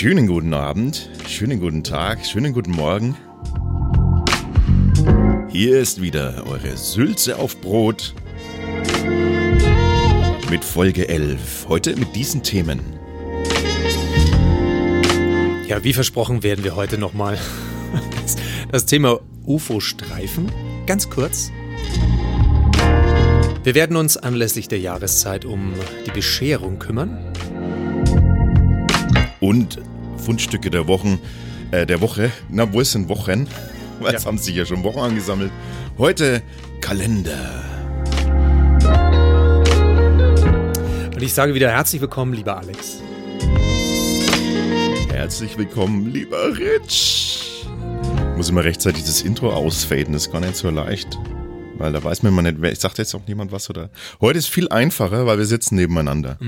Schönen guten Abend, schönen guten Tag, schönen guten Morgen. Hier ist wieder eure Sülze auf Brot mit Folge 11. Heute mit diesen Themen. Ja, wie versprochen werden wir heute nochmal das, das Thema UFO-Streifen ganz kurz. Wir werden uns anlässlich der Jahreszeit um die Bescherung kümmern. Und Fundstücke der Wochen, äh, der Woche. Na, wo ist denn Wochen? Weil es Ja. haben sich ja schon Wochen angesammelt. Heute Kalender. Und ich sage wieder herzlich willkommen, lieber Alex. Herzlich willkommen, lieber Rich. Muss immer rechtzeitig das Intro ausfaden, das ist gar nicht so leicht. Weil da weiß man immer nicht, wer, sagt jetzt auch niemand was oder. Heute ist viel einfacher, weil wir sitzen nebeneinander.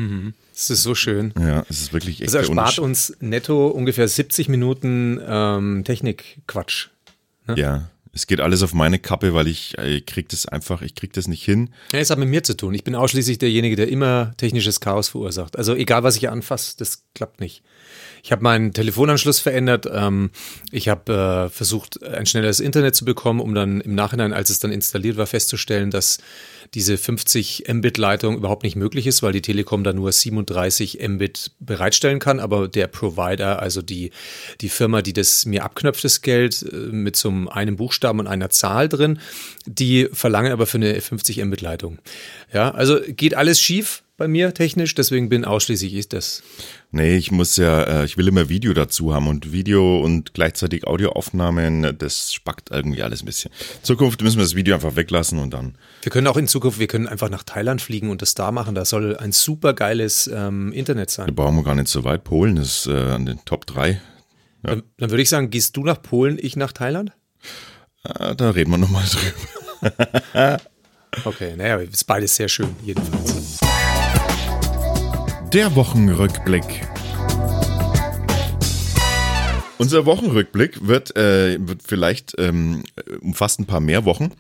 Es ist so schön. Ja, es ist wirklich echt Es der erspart uns netto ungefähr 70 Minuten ähm, Technikquatsch. Ja, es geht alles auf meine Kappe, weil ich, äh, ich krieg das einfach, ich krieg das nicht hin. Ja, es hat mit mir zu tun. Ich bin ausschließlich derjenige, der immer technisches Chaos verursacht. Also egal, was ich anfasse, das klappt nicht. Ich habe meinen Telefonanschluss verändert. Ähm, ich habe äh, versucht, ein schnelleres Internet zu bekommen, um dann im Nachhinein, als es dann installiert war, festzustellen, dass diese 50 Mbit-Leitung überhaupt nicht möglich ist, weil die Telekom da nur 37 Mbit bereitstellen kann. Aber der Provider, also die, die Firma, die das mir abknöpft, das Geld äh, mit so einem Buchstaben und einer Zahl drin, die verlangen aber für eine 50 Mbit-Leitung. Ja, also geht alles schief bei mir technisch, deswegen bin ausschließlich ich das. Nee, ich muss ja, äh, ich will immer Video dazu haben und Video und gleichzeitig Audioaufnahmen, das spackt irgendwie alles ein bisschen. In Zukunft müssen wir das Video einfach weglassen und dann. Wir können auch in Zukunft, wir können einfach nach Thailand fliegen und das da machen. Da soll ein super geiles ähm, Internet Da sein. brauchen wir gar nicht so weit. Polen ist äh, an den Top 3. Dann, dann würde ich sagen, gehst du nach Polen, ich nach Thailand? Äh, da reden wir nochmal drüber. Okay, naja, ist beides sehr schön, jedenfalls. Der Wochenrückblick. Unser Wochenrückblick wird, äh, wird vielleicht ähm, umfasst ein paar mehr Wochen,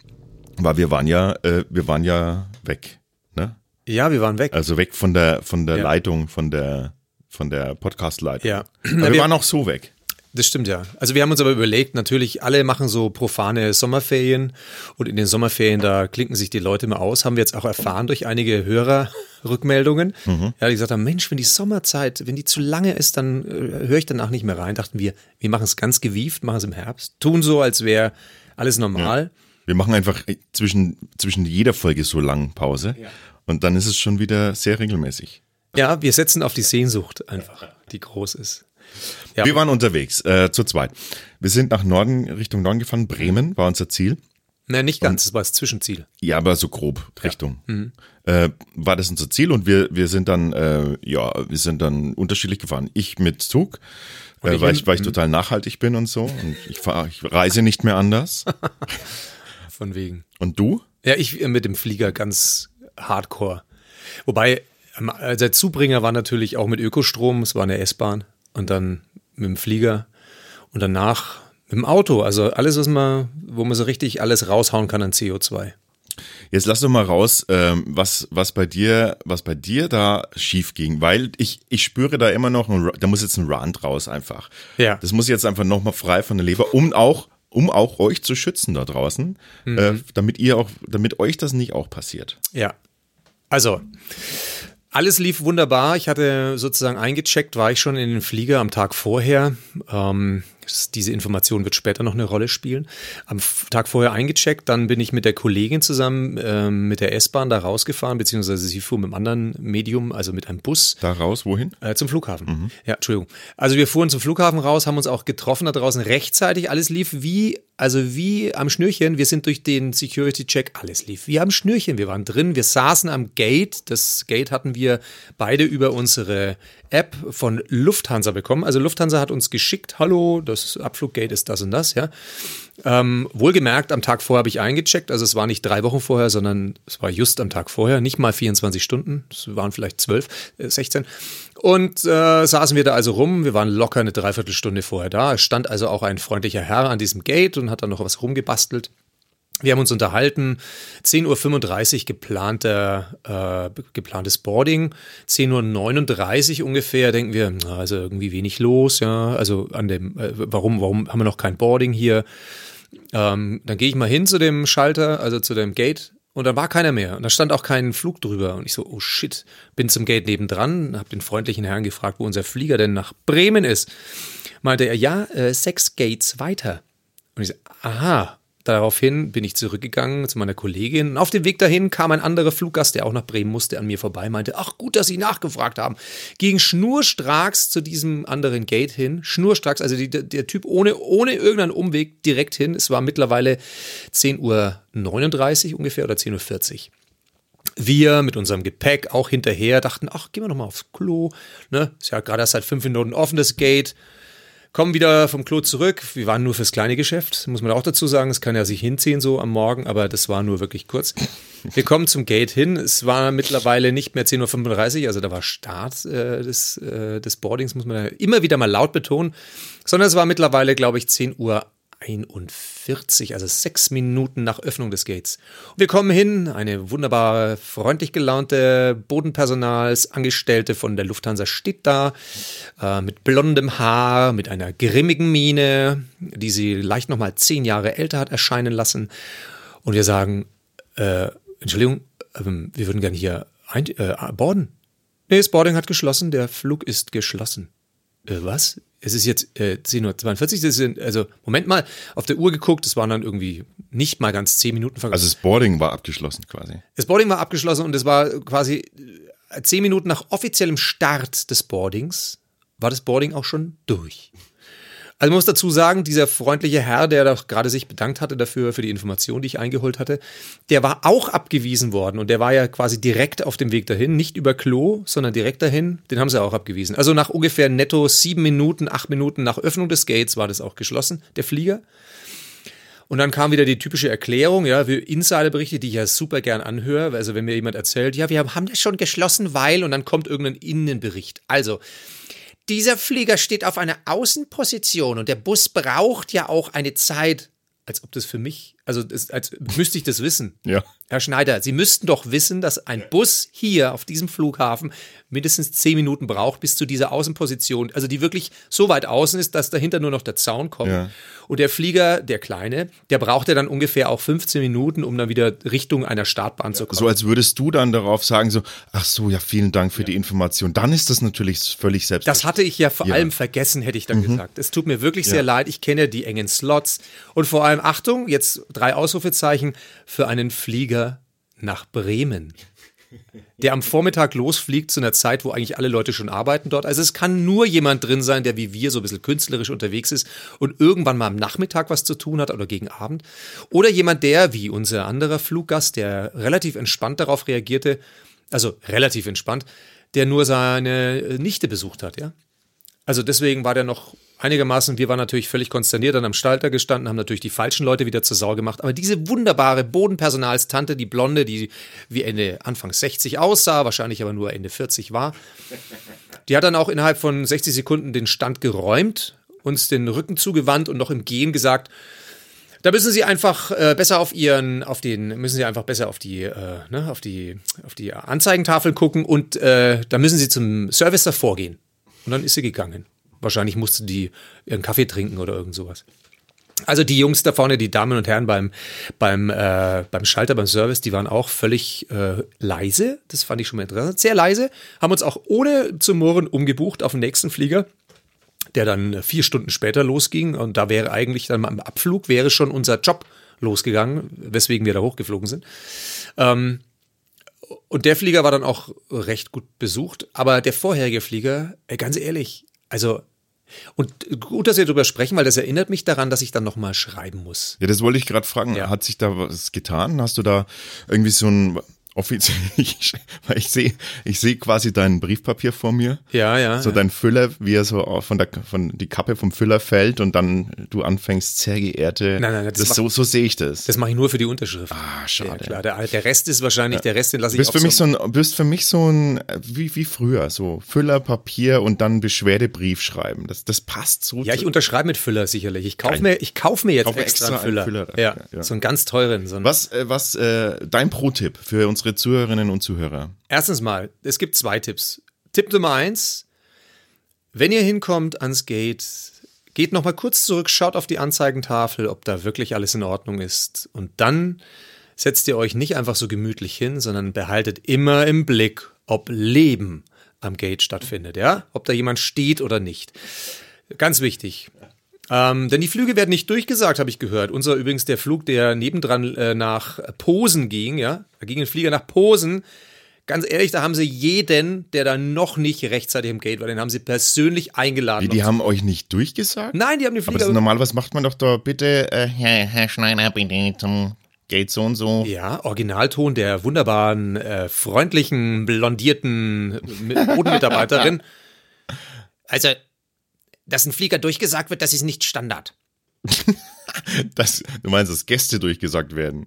weil wir waren ja, äh, wir waren ja weg. Ne? Ja, wir waren weg. Also weg von der von der Ja. Leitung, von der von der Podcast-Leitung. Ja. Aber wir wir- waren auch so weg. Das stimmt ja. Also wir haben uns aber überlegt, natürlich, alle machen so profane Sommerferien und in den Sommerferien, da klinken sich die Leute mal aus. Haben wir jetzt auch erfahren durch einige Hörerrückmeldungen. Ja, die gesagt haben, Mensch, wenn die Sommerzeit, wenn die zu lange ist, dann äh, höre ich danach nicht mehr rein. Dachten wir, wir machen es ganz gewieft, machen es im Herbst, tun so, als wäre alles normal. Wir machen einfach äh, zwischen zwischen jeder Folge so lang Pause und dann ist es schon wieder sehr regelmäßig. Ja, wir setzen auf die Sehnsucht einfach, die groß ist. Ja, Wir waren unterwegs, äh, zu zweit. Wir sind nach Norden, Richtung Norden gefahren. Bremen war unser Ziel. na, nicht ganz, das war das Zwischenziel. Ja, aber so grob Richtung. Äh, war das unser Ziel und wir, wir sind dann, äh, ja, wir sind dann unterschiedlich gefahren. Ich mit Zug, äh, ich weil, ich, weil ich total nachhaltig bin und so. Und ich, fahr, ich reise nicht mehr anders. Von wegen. Und du? Ja, ich äh, mit dem Flieger ganz hardcore. Wobei, ähm, äh, der Zubringer war natürlich auch mit Ökostrom, es war eine S-Bahn und dann mit dem Flieger und danach mit dem Auto. Also alles, was man, wo man so richtig alles raushauen kann an CO2. Jetzt lass doch mal raus, ähm, was, was bei dir, was bei dir da schief ging, weil ich, ich spüre da immer noch, da muss jetzt ein Rand raus einfach. Ja. Das muss jetzt einfach nochmal frei von der Leber, um auch, um auch euch zu schützen da draußen, äh, damit ihr auch, damit euch das nicht auch passiert. Ja. Also, alles lief wunderbar. Ich hatte sozusagen eingecheckt, war ich schon in den Flieger am Tag vorher. Ähm, das- diese Information wird später noch eine Rolle spielen. Am Tag vorher eingecheckt, dann bin ich mit der Kollegin zusammen ähm, mit der S-Bahn da rausgefahren, beziehungsweise sie fuhr mit einem anderen Medium, also mit einem Bus. Da raus, wohin? Äh, zum Flughafen. Ja, Entschuldigung. Also wir fuhren zum Flughafen raus, haben uns auch getroffen da draußen rechtzeitig. Alles lief wie, also wie am Schnürchen. Wir sind durch den Security-Check, alles lief wie am Schnürchen. Wir waren drin, wir saßen am Gate. Das Gate hatten wir beide über unsere App von Lufthansa bekommen. Also Lufthansa hat uns geschickt, hallo, das Abfluggate ist das und das, ja. Ähm, wohlgemerkt, am Tag vorher habe ich eingecheckt. Also es war nicht drei Wochen vorher, sondern es war just am Tag vorher. Nicht mal 24 Stunden. Es waren vielleicht 12, äh, 16. Und äh, saßen wir da also rum. Wir waren locker eine Dreiviertelstunde vorher da. Es stand also auch ein freundlicher Herr an diesem Gate und hat dann noch was rumgebastelt. Wir haben uns unterhalten, 10.35 Uhr geplanter, äh, geplantes Boarding, 10.39 Uhr ungefähr denken wir, na, also irgendwie wenig los, ja, also an dem, äh, warum, warum haben wir noch kein Boarding hier? Ähm, dann gehe ich mal hin zu dem Schalter, also zu dem Gate und dann war keiner mehr. Und da stand auch kein Flug drüber. Und ich so, oh shit, bin zum Gate nebendran, habe den freundlichen Herrn gefragt, wo unser Flieger denn nach Bremen ist. Meinte er, ja, äh, sechs Gates weiter. Und ich so, aha, Daraufhin bin ich zurückgegangen zu meiner Kollegin. Auf dem Weg dahin kam ein anderer Fluggast, der auch nach Bremen musste, an mir vorbei, meinte, ach gut, dass Sie nachgefragt haben. Ging schnurstracks zu diesem anderen Gate hin, schnurstracks, also die, der Typ ohne, ohne irgendeinen Umweg direkt hin. Es war mittlerweile 10.39 Uhr ungefähr oder 10.40 Uhr. Wir mit unserem Gepäck auch hinterher dachten, ach, gehen wir noch mal aufs Klo. Ne? Ist ja gerade erst seit fünf Minuten offen, das Gate. Kommen wieder vom Klo zurück. Wir waren nur fürs kleine Geschäft, muss man auch dazu sagen. Es kann ja sich hinziehen so am Morgen, aber das war nur wirklich kurz. Wir kommen zum Gate hin. Es war mittlerweile nicht mehr 10.35 Uhr, also da war Start äh, des, äh, des Boardings, muss man ja immer wieder mal laut betonen, sondern es war mittlerweile, glaube ich, 10 Uhr 41, also sechs Minuten nach Öffnung des Gates. Und wir kommen hin, eine wunderbar freundlich gelaunte Bodenpersonalsangestellte von der Lufthansa steht da, äh, mit blondem Haar, mit einer grimmigen Miene, die sie leicht nochmal zehn Jahre älter hat erscheinen lassen. Und wir sagen, äh, Entschuldigung, äh, wir würden gerne hier ein, äh, boarden. Nee, das Boarding hat geschlossen, der Flug ist geschlossen. Äh, was? es ist jetzt äh, 10.42 Uhr, also Moment mal, auf der Uhr geguckt, es waren dann irgendwie nicht mal ganz zehn Minuten vergangen. Also das Boarding war abgeschlossen quasi. Das Boarding war abgeschlossen und es war quasi äh, zehn Minuten nach offiziellem Start des Boardings, war das Boarding auch schon durch. Also man muss dazu sagen, dieser freundliche Herr, der doch gerade sich bedankt hatte dafür, für die Information, die ich eingeholt hatte, der war auch abgewiesen worden und der war ja quasi direkt auf dem Weg dahin, nicht über Klo, sondern direkt dahin, den haben sie auch abgewiesen. Also nach ungefähr netto sieben Minuten, acht Minuten nach Öffnung des Gates war das auch geschlossen, der Flieger. Und dann kam wieder die typische Erklärung, ja, wie Insiderberichte, die ich ja super gern anhöre. Also wenn mir jemand erzählt, ja, wir haben das schon geschlossen, weil, und dann kommt irgendein Innenbericht. Also, dieser Flieger steht auf einer Außenposition und der Bus braucht ja auch eine Zeit, als ob das für mich, also das, als müsste ich das wissen. Ja. Herr Schneider, Sie müssten doch wissen, dass ein Bus hier auf diesem Flughafen mindestens zehn Minuten braucht bis zu dieser Außenposition, also die wirklich so weit außen ist, dass dahinter nur noch der Zaun kommt. Ja. Und der Flieger, der kleine, der braucht ja dann ungefähr auch 15 Minuten, um dann wieder Richtung einer Startbahn zu kommen. So als würdest du dann darauf sagen, so, ach so, ja, vielen Dank für ja. die Information. Dann ist das natürlich völlig selbst. Das hatte ich ja vor ja. allem vergessen, hätte ich dann mhm. gesagt. Es tut mir wirklich sehr leid. Ich kenne die engen Slots. Und vor allem, Achtung, jetzt drei Ausrufezeichen für einen Flieger nach Bremen der am Vormittag losfliegt zu einer Zeit, wo eigentlich alle Leute schon arbeiten dort. Also es kann nur jemand drin sein, der wie wir so ein bisschen künstlerisch unterwegs ist und irgendwann mal am Nachmittag was zu tun hat oder gegen Abend. Oder jemand, der, wie unser anderer Fluggast, der relativ entspannt darauf reagierte, also relativ entspannt, der nur seine Nichte besucht hat, ja. Also deswegen war der noch einigermaßen, wir waren natürlich völlig konsterniert dann am Stalter gestanden, haben natürlich die falschen Leute wieder zur Sau gemacht. Aber diese wunderbare Bodenpersonalstante, die Blonde, die wie Ende, Anfang 60 aussah, wahrscheinlich aber nur Ende 40 war, die hat dann auch innerhalb von 60 Sekunden den Stand geräumt, uns den Rücken zugewandt und noch im Gehen gesagt, da müssen Sie einfach äh, besser auf Ihren, auf den, müssen Sie einfach besser auf die, äh, ne, auf die, auf die Anzeigentafel gucken und äh, da müssen Sie zum Service davor gehen. Und dann ist sie gegangen. Wahrscheinlich musste die ihren Kaffee trinken oder irgend sowas. Also die Jungs da vorne, die Damen und Herren beim, beim, äh, beim Schalter, beim Service, die waren auch völlig äh, leise. Das fand ich schon mal interessant. Sehr leise. Haben uns auch ohne zu murren umgebucht auf den nächsten Flieger, der dann vier Stunden später losging. Und da wäre eigentlich dann am Abflug wäre schon unser Job losgegangen, weswegen wir da hochgeflogen sind. Ähm, und der Flieger war dann auch recht gut besucht. Aber der vorherige Flieger, ganz ehrlich, also und gut, dass wir darüber sprechen, weil das erinnert mich daran, dass ich dann nochmal schreiben muss. Ja, das wollte ich gerade fragen. Ja. Hat sich da was getan? Hast du da irgendwie so ein offiziell, ich, weil ich sehe, ich sehe quasi dein Briefpapier vor mir. Ja, ja. So ja. dein Füller, wie er so von der, von die Kappe vom Füller fällt und dann du anfängst, sehr geehrte. Nein, nein, das das macht- so, so sehe ich das. Das mache ich nur für die Unterschrift. ah, schade. Ja, klar. Der, der Rest ist wahrscheinlich, der Rest, den lasse ich bist für mich so ein, bist für mich so ein, wie, wie früher, so Füller, Papier und dann Beschwerdebrief schreiben. Das, das passt so. Ja, ich unterschreibe mit Füller sicherlich. Ich kaufe mir, ich kauf mir jetzt Kaufe extra, extra einen Füller. Füller ja, Ja. so einen ganz teuren. So einen was, äh, was, äh, dein Pro-Tipp für unsere Zuhörerinnen und Zuhörer? Erstens mal, es gibt zwei Tipps. Tipp Nummer eins, wenn ihr hinkommt ans Gate, geht nochmal kurz zurück, schaut auf die Anzeigentafel, ob da wirklich alles in Ordnung ist. Und dann setzt ihr euch nicht einfach so gemütlich hin, sondern behaltet immer im Blick, ob Leben am Gate stattfindet, ja? Ob da jemand steht oder nicht. Ganz wichtig. Ähm, denn die Flüge werden nicht durchgesagt, habe ich gehört. Unser übrigens der Flug, der nebendran äh, nach Posen ging, ja, da ging ein Flieger nach Posen. Ganz ehrlich, da haben sie jeden, der da noch nicht rechtzeitig im Gate war, den haben sie persönlich eingeladen. Wie, die haben euch nicht durchgesagt? Nein, die haben den Aber Flieger. das ist normal, was macht man doch da? Bitte, äh, Herr, Herr Schneider, bitte zum Gate so und so. ja, Originalton der wunderbaren, äh, freundlichen, blondierten Mi- Bodenmitarbeiterin. Also, dass ein Flieger durchgesagt wird, das ist nicht Standard. Das, du meinst, dass Gäste durchgesagt werden?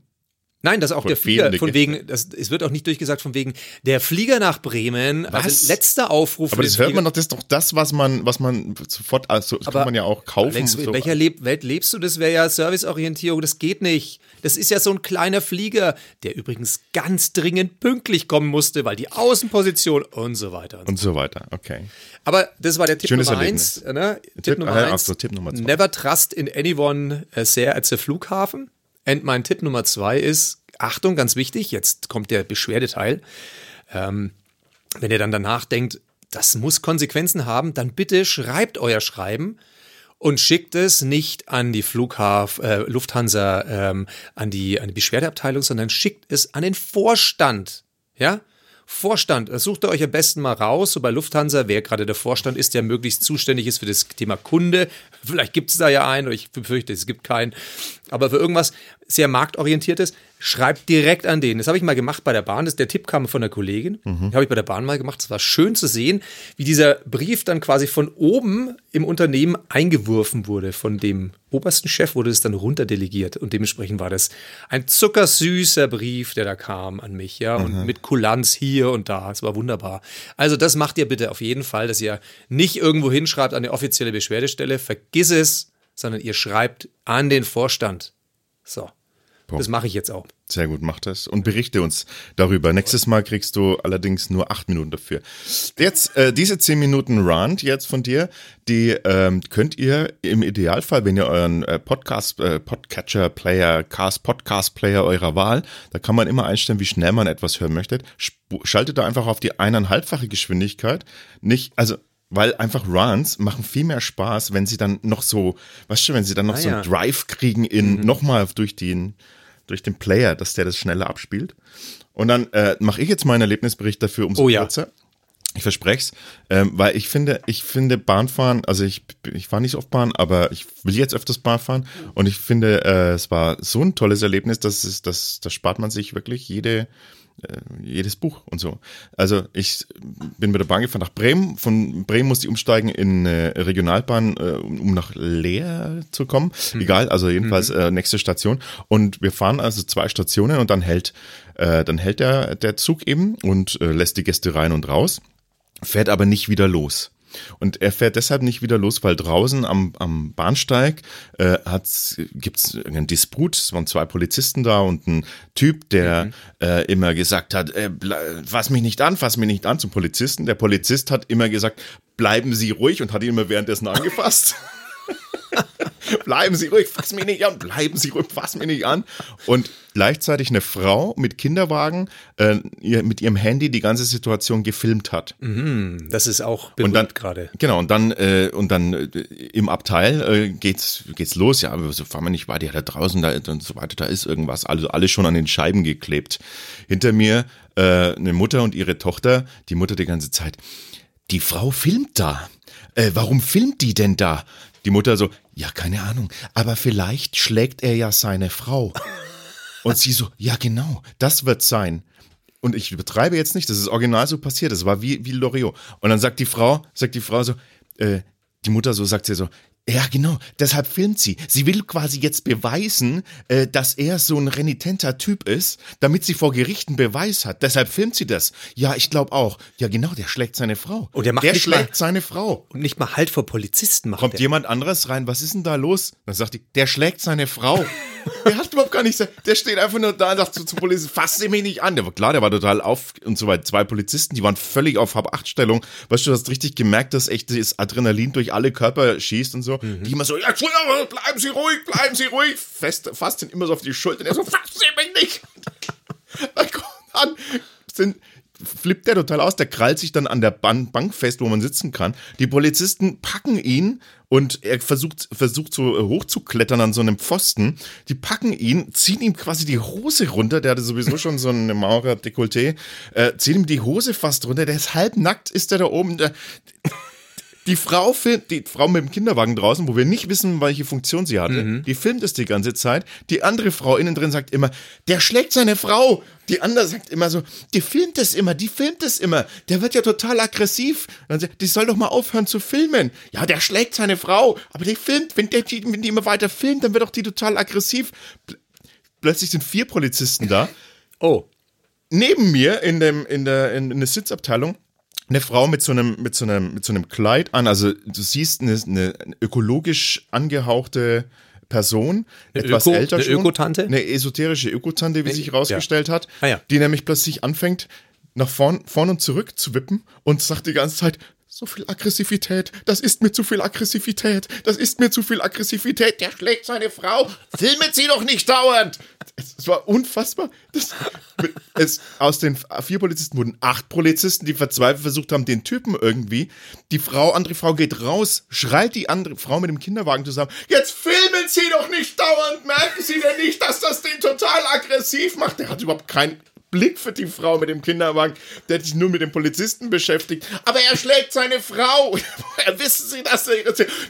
Nein, dass auch Von der Flieger, von wegen, das, es wird auch nicht durchgesagt von wegen, der Flieger nach Bremen, Was? also letzter Aufruf. Aber das hört Flieger- man doch, das ist doch das, was man, was man sofort, also das Aber kann man ja auch kaufen. Alex, so. in welcher Leb Welt lebst du? Das wäre ja Serviceorientierung, das geht nicht. Das ist ja so ein kleiner Flieger, der übrigens ganz dringend pünktlich kommen musste, weil die Außenposition und so weiter. und so weiter, okay. Aber das war der Tipp Schönes Nummer Erlebnis. eins. Ne? Tipp, Tipp- Nummer ah, ach eins. Tipp Nummer zwei. Never trust in anyone äh, sehr als der Flughafen. Und mein Tipp Nummer zwei ist, Achtung, ganz wichtig, jetzt kommt der Beschwerdeteil. Ähm, wenn ihr dann danach denkt, das muss Konsequenzen haben, dann bitte schreibt euer Schreiben und schickt es nicht an die Flughaf, äh, Lufthansa, ähm, an, die, an die Beschwerdeabteilung, sondern schickt es an den Vorstand. Ja? Vorstand, das sucht ihr euch am besten mal raus, so bei Lufthansa, wer gerade der Vorstand ist, der möglichst zuständig ist für das Thema Kunde. Vielleicht gibt es da ja einen, ich befürchte, es gibt keinen. Aber für irgendwas sehr marktorientiertes, schreibt direkt an den. Das habe ich mal gemacht bei der Bahn. Das, der Tipp kam von der Kollegin. Habe ich bei der Bahn mal gemacht. Es war schön zu sehen, wie dieser Brief dann quasi von oben im Unternehmen eingeworfen wurde. Von dem obersten Chef wurde es dann runterdelegiert. Und dementsprechend war das ein zuckersüßer Brief, der da kam an mich. Ja, und mit Kulanz hier und da. Es war wunderbar. Also das macht ihr bitte auf jeden Fall, dass ihr nicht irgendwo hinschreibt an die offizielle Beschwerdestelle. Vergiss es, sondern ihr schreibt an den Vorstand. So. Das mache ich jetzt auch. Sehr gut, mach das und berichte uns darüber. Nächstes Mal kriegst du allerdings nur acht Minuten dafür. Jetzt, äh, diese zehn Minuten Rant jetzt von dir, die ähm, könnt ihr im Idealfall, wenn ihr euren äh, Podcast, äh, Podcatcher Player, Cast Podcast Player eurer Wahl, da kann man immer einstellen, wie schnell man etwas hören möchte. Schaltet da einfach auf die eineinhalbfache Geschwindigkeit. Nicht, also weil einfach Runs machen viel mehr Spaß, wenn sie dann noch so, weißt du, wenn sie dann noch Ah, so ja. einen Drive kriegen in nochmal durch den durch den Player, dass der das schneller abspielt. Und dann äh, mache ich jetzt meinen Erlebnisbericht dafür umso Oh ja. kürzer. Ich verspreche es, ähm, weil ich finde, ich finde Bahnfahren, also ich, ich fahre nicht so oft Bahn, aber ich will jetzt öfters Bahn fahren und ich finde, äh, es war so ein tolles Erlebnis, dass es, dass, das spart man sich wirklich jede, jedes Buch und so. Also ich bin mit der Bahn gefahren nach Bremen. Von Bremen musste ich umsteigen in äh, Regionalbahn, äh, um nach Leer zu kommen. Egal, also jedenfalls äh, nächste Station. Und wir fahren also zwei Stationen und dann hält, äh, dann hält der, der Zug eben und äh, lässt die Gäste rein und raus, fährt aber nicht wieder los. Und er fährt deshalb nicht wieder los, weil draußen am, am Bahnsteig äh, gibt es einen Disput. Es waren zwei Polizisten da und ein Typ, der äh, immer gesagt hat, äh, fass mich nicht an, fass mich nicht an zum Polizisten. Der Polizist hat immer gesagt, bleiben Sie ruhig und hat ihn immer währenddessen angefasst. bleiben Sie ruhig, fass mich nicht an, bleiben Sie ruhig, fass mich nicht an. Und gleichzeitig eine Frau mit Kinderwagen äh, mit ihrem Handy die ganze Situation gefilmt hat. Das ist auch Und dann berühmt gerade. Genau, und dann, äh, und dann äh, im Abteil äh, geht's, geht's los, ja, aber so fahren wir nicht weiter, ja, da draußen, da und so weiter, da ist irgendwas, also alles schon an den Scheiben geklebt. Hinter mir äh, eine Mutter und ihre Tochter, die Mutter die ganze Zeit, die Frau filmt da. Äh, warum filmt die denn da? Die Mutter so, ja, keine Ahnung, aber vielleicht schlägt er ja seine Frau. Und sie so, ja genau, das wird sein. und ich betreibe jetzt nicht, das ist original so passiert, das war wie, wie Loriot. Und dann sagt die Frau, sagt die Frau so, äh, die Mutter so, sagt sie so, ja, genau. Deshalb filmt sie. Sie will quasi jetzt beweisen, äh, dass er so ein renitenter Typ ist, damit sie vor Gerichten Beweis hat. Deshalb filmt sie das. Ja, ich glaube auch. Ja, genau, der schlägt seine Frau. Und der macht der nicht schlägt mal- seine Frau. Und nicht mal halt vor Polizisten macht Kommt der. jemand anderes rein, was ist denn da los? Dann sagt die, der schlägt seine Frau. der hat überhaupt gar nichts, der steht einfach nur da und sagt zu, zu Polizisten, fass sie mich nicht an. Der war klar, der war total auf und so weiter. Zwei Polizisten, die waren völlig auf Hab-Acht-Stellung. Weißt du, du hast richtig gemerkt, dass echt das Adrenalin durch alle Körper schießt und so. Die immer so, ja, bleiben Sie ruhig, bleiben Sie ruhig. Fest, fasst ihn immer so auf die Schulter. Der so, fass sie mich nicht. Dann kommt an, sind, flippt der total aus, der krallt sich dann an der Ban Bank fest, wo man sitzen kann. Die Polizisten packen ihn und er versucht, versucht so äh, hochzuklettern an so einem Pfosten. Die packen ihn, ziehen ihm quasi die Hose runter, der hatte sowieso schon so eine Maurer-Dekolleté, äh, ziehen ihm die Hose fast runter, der ist halb nackt, ist der da oben, der, die Frau filmt, die Frau mit dem Kinderwagen draußen, wo wir nicht wissen, welche Funktion sie hatte, die filmt es die ganze Zeit. Die andere Frau innen drin sagt immer, der schlägt seine Frau. Die andere sagt immer so, die filmt es immer, die filmt es immer. Der wird ja total aggressiv. Dann sagt, die soll doch mal aufhören zu filmen. Ja, der schlägt seine Frau, aber die filmt, wenn, der, die, wenn die immer weiter filmt, dann wird doch die total aggressiv. Pl- Plötzlich sind vier Polizisten da Oh. neben mir in, dem, in, der, in, in der Sitzabteilung eine Frau mit so einem, mit so einem, mit so einem Kleid an. Also du siehst eine, eine ökologisch angehauchte Person, Eine etwas Öko- älter eine schon. Ökotante? Eine esoterische Ökotante, wie sich herausgestellt hat, Ah, ja. die nämlich plötzlich anfängt, nach vorn, vorn und zurück zu wippen und sagt die ganze Zeit, so viel Aggressivität, das ist mir zu viel Aggressivität, das ist mir zu viel Aggressivität, der schlägt seine Frau, filmet sie doch nicht dauernd. Es, war unfassbar. Das, es, aus den vier Polizisten wurden acht Polizisten, die verzweifelt versucht haben, den Typen irgendwie. Die Frau, andere Frau geht raus, schreit die andere Frau mit dem Kinderwagen zusammen. Jetzt filmen Sie doch nicht dauernd, merken Sie denn nicht, dass das den total aggressiv macht? Der hat überhaupt keinen Blick für die Frau mit dem Kinderwagen. Der sich nur mit dem Polizisten beschäftigt. Aber er schlägt seine Frau. Woher wissen Sie das?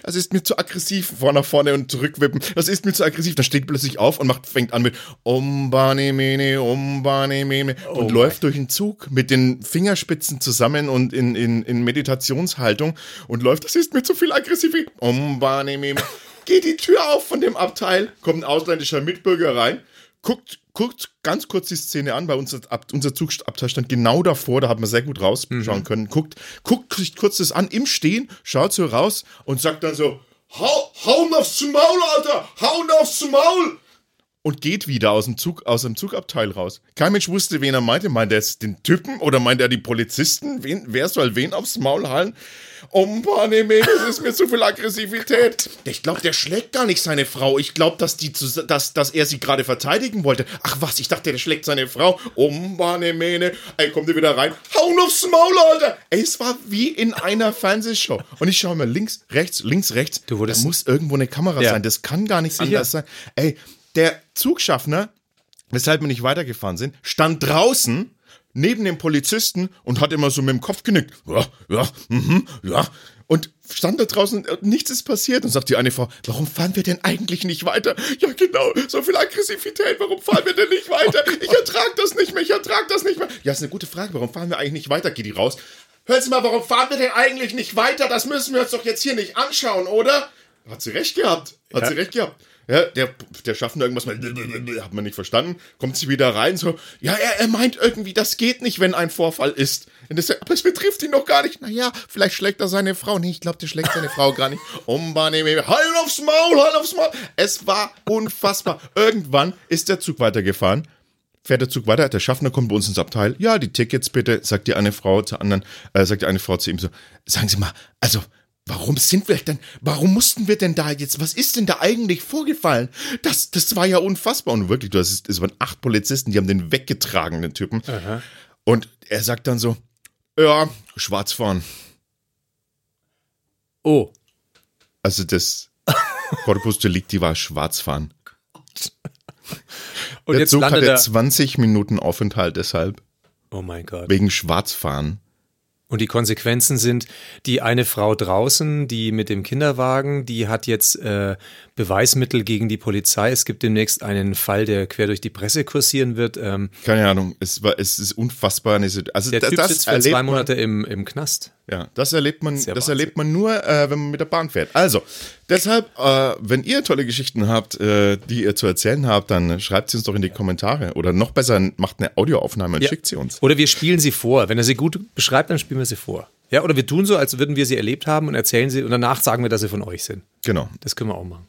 Das ist mir zu aggressiv. Vor nach vorne und zurückwippen. Das ist mir zu aggressiv. Dann steht er plötzlich auf und macht, fängt an mit Om Bane Mene, Om Bane Mene und läuft durch den Zug mit den Fingerspitzen zusammen und in, in, in Meditationshaltung und läuft. Das ist mir zu viel aggressiv. Om Bane Mene. Geht die Tür auf von dem Abteil, kommt ein ausländischer Mitbürger rein, guckt, guckt ganz kurz die Szene an, bei uns ab, unser Zugabteil stand genau davor, da hat man sehr gut rausschauen können, guckt, guckt sich kurz das an, im Stehen, schaut so raus und sagt dann so, hau, hauen aufs Maul, Alter, hauen aufs Maul! Und geht wieder aus dem Zug, aus dem Zugabteil raus. Kein Mensch wusste, wen er meinte. Meint er jetzt den Typen oder meint er die Polizisten? Wen, wer soll wen aufs Maul halten? Oh, Paneme, das ist mir zu viel Aggressivität. Ich glaube, der schlägt gar nicht seine Frau. Ich glaube, dass, die dass, dass er sie gerade verteidigen wollte. Ach was, ich dachte, der schlägt seine Frau. Oh, Paneme. Ey, kommt ihr wieder rein? Hauen aufs Maul, Alter. Ey, es war wie in einer Fernsehshow. Und ich schaue mir links, rechts, links, rechts. Du wurdest- da muss irgendwo eine Kamera Ja. sein. Das kann gar nicht Sicher. anders sein. Ey, der Zugschaffner, weshalb wir nicht weitergefahren sind, stand draußen neben dem Polizisten und hat immer so mit dem Kopf genickt. Ja, ja, mhm, ja. Und stand da draußen und nichts ist passiert. Und sagt die eine Frau, warum fahren wir denn eigentlich nicht weiter? Ja, genau, so viel Aggressivität, warum fahren wir denn nicht weiter? Ich ertrag das nicht mehr, ich ertrag das nicht mehr. Ja, ist eine gute Frage, warum fahren wir eigentlich nicht weiter? Geht die raus. Hören Sie mal, warum fahren wir denn eigentlich nicht weiter? Das müssen wir uns doch jetzt hier nicht anschauen, oder? Hat sie recht gehabt. Hat Ja. sie recht gehabt. Ja, der, der Schaffner irgendwas mal, hat man nicht verstanden, kommt sie wieder rein, so, ja, er, er meint irgendwie, das geht nicht, wenn ein Vorfall ist. Und das, aber es betrifft ihn doch gar nicht. Naja, vielleicht schlägt er seine Frau. Nee, ich glaube, der schlägt seine Frau gar nicht. Umbaneme, halt aufs Maul, halt aufs Maul. Es war unfassbar. Irgendwann ist der Zug weitergefahren. Fährt der Zug weiter, der Schaffner kommt bei uns ins Abteil. Ja, die Tickets bitte, sagt die eine Frau zur anderen, äh, sagt die eine Frau zu ihm so, sagen Sie mal, also, Warum sind wir denn, warum mussten wir denn da jetzt, was ist denn da eigentlich vorgefallen? Das, das war ja unfassbar. Und wirklich, das ist, es waren acht Polizisten, die haben den weggetragen, den Typen. Und er sagt dann so, ja, schwarz fahren. Oh. Also das Corpus Delicti war schwarz fahren. Und der jetzt Zug hatte er. 20 Minuten Aufenthalt deshalb, Oh mein Gott. wegen Schwarzfahren. Und die Konsequenzen sind, die eine Frau draußen, die mit dem Kinderwagen, die hat jetzt äh, Beweismittel gegen die Polizei. Es gibt demnächst einen Fall, der quer durch die Presse kursieren wird. Ähm, Keine Ahnung, es, war, es ist unfassbar. Also der das, Typ sitzt für zwei man- Monate im, im Knast. Ja, das erlebt man, Sehr das Wahnsinn. erlebt man nur, äh, wenn man mit der Bahn fährt. Also, deshalb, äh, wenn ihr tolle Geschichten habt, äh, die ihr zu erzählen habt, dann schreibt sie uns doch in die Kommentare. Oder noch besser, macht eine Audioaufnahme und Ja. schickt sie uns. Oder wir spielen sie vor. Wenn er sie gut beschreibt, dann spielen wir sie vor. Ja, oder wir tun so, als würden wir sie erlebt haben und erzählen sie und danach sagen wir, dass sie von euch sind. Genau. Das können wir auch machen.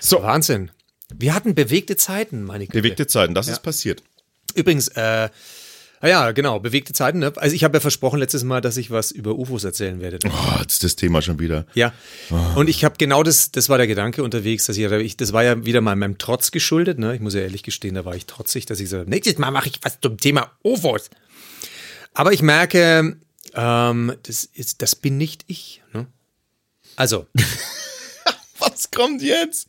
So, Wahnsinn. Wir hatten bewegte Zeiten, meine Güte. bewegte Zeiten, das ist passiert. Übrigens, äh, ah ja, genau, bewegte Zeiten. Ne? Also ich habe ja versprochen letztes Mal, dass ich was über UFOs erzählen werde. Oh, jetzt ist das Thema schon wieder. Ja. Und ich habe genau das, das war der Gedanke unterwegs, dass ich, das war ja wieder mal meinem Trotz geschuldet. Ne? Ich muss ja ehrlich gestehen, da war ich trotzig, dass ich so, nächstes Mal mache ich was zum Thema UFOs. Aber ich merke, ähm, das, ist, das bin nicht ich. Ne? Also, Was kommt jetzt?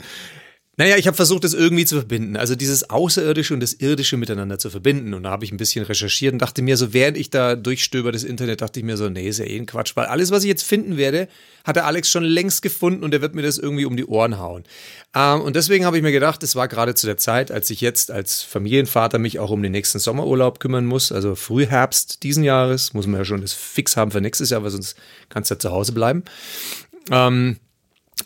Naja, ich habe versucht, das irgendwie zu verbinden. Also dieses Außerirdische und das Irdische miteinander zu verbinden. Und da habe ich ein bisschen recherchiert und dachte mir so, während ich da durchstöber das Internet, dachte ich mir so, nee, ist ja eh ein Quatsch. Weil alles, was ich jetzt finden werde, hat der Alex schon längst gefunden und er wird mir das irgendwie um die Ohren hauen. Ähm, und deswegen habe ich mir gedacht, es war gerade zu der Zeit, als ich jetzt als Familienvater mich auch um den nächsten Sommerurlaub kümmern muss. Also Frühherbst diesen Jahres. Muss man ja schon das fix haben für nächstes Jahr, weil sonst kannst du ja zu Hause bleiben. Ähm,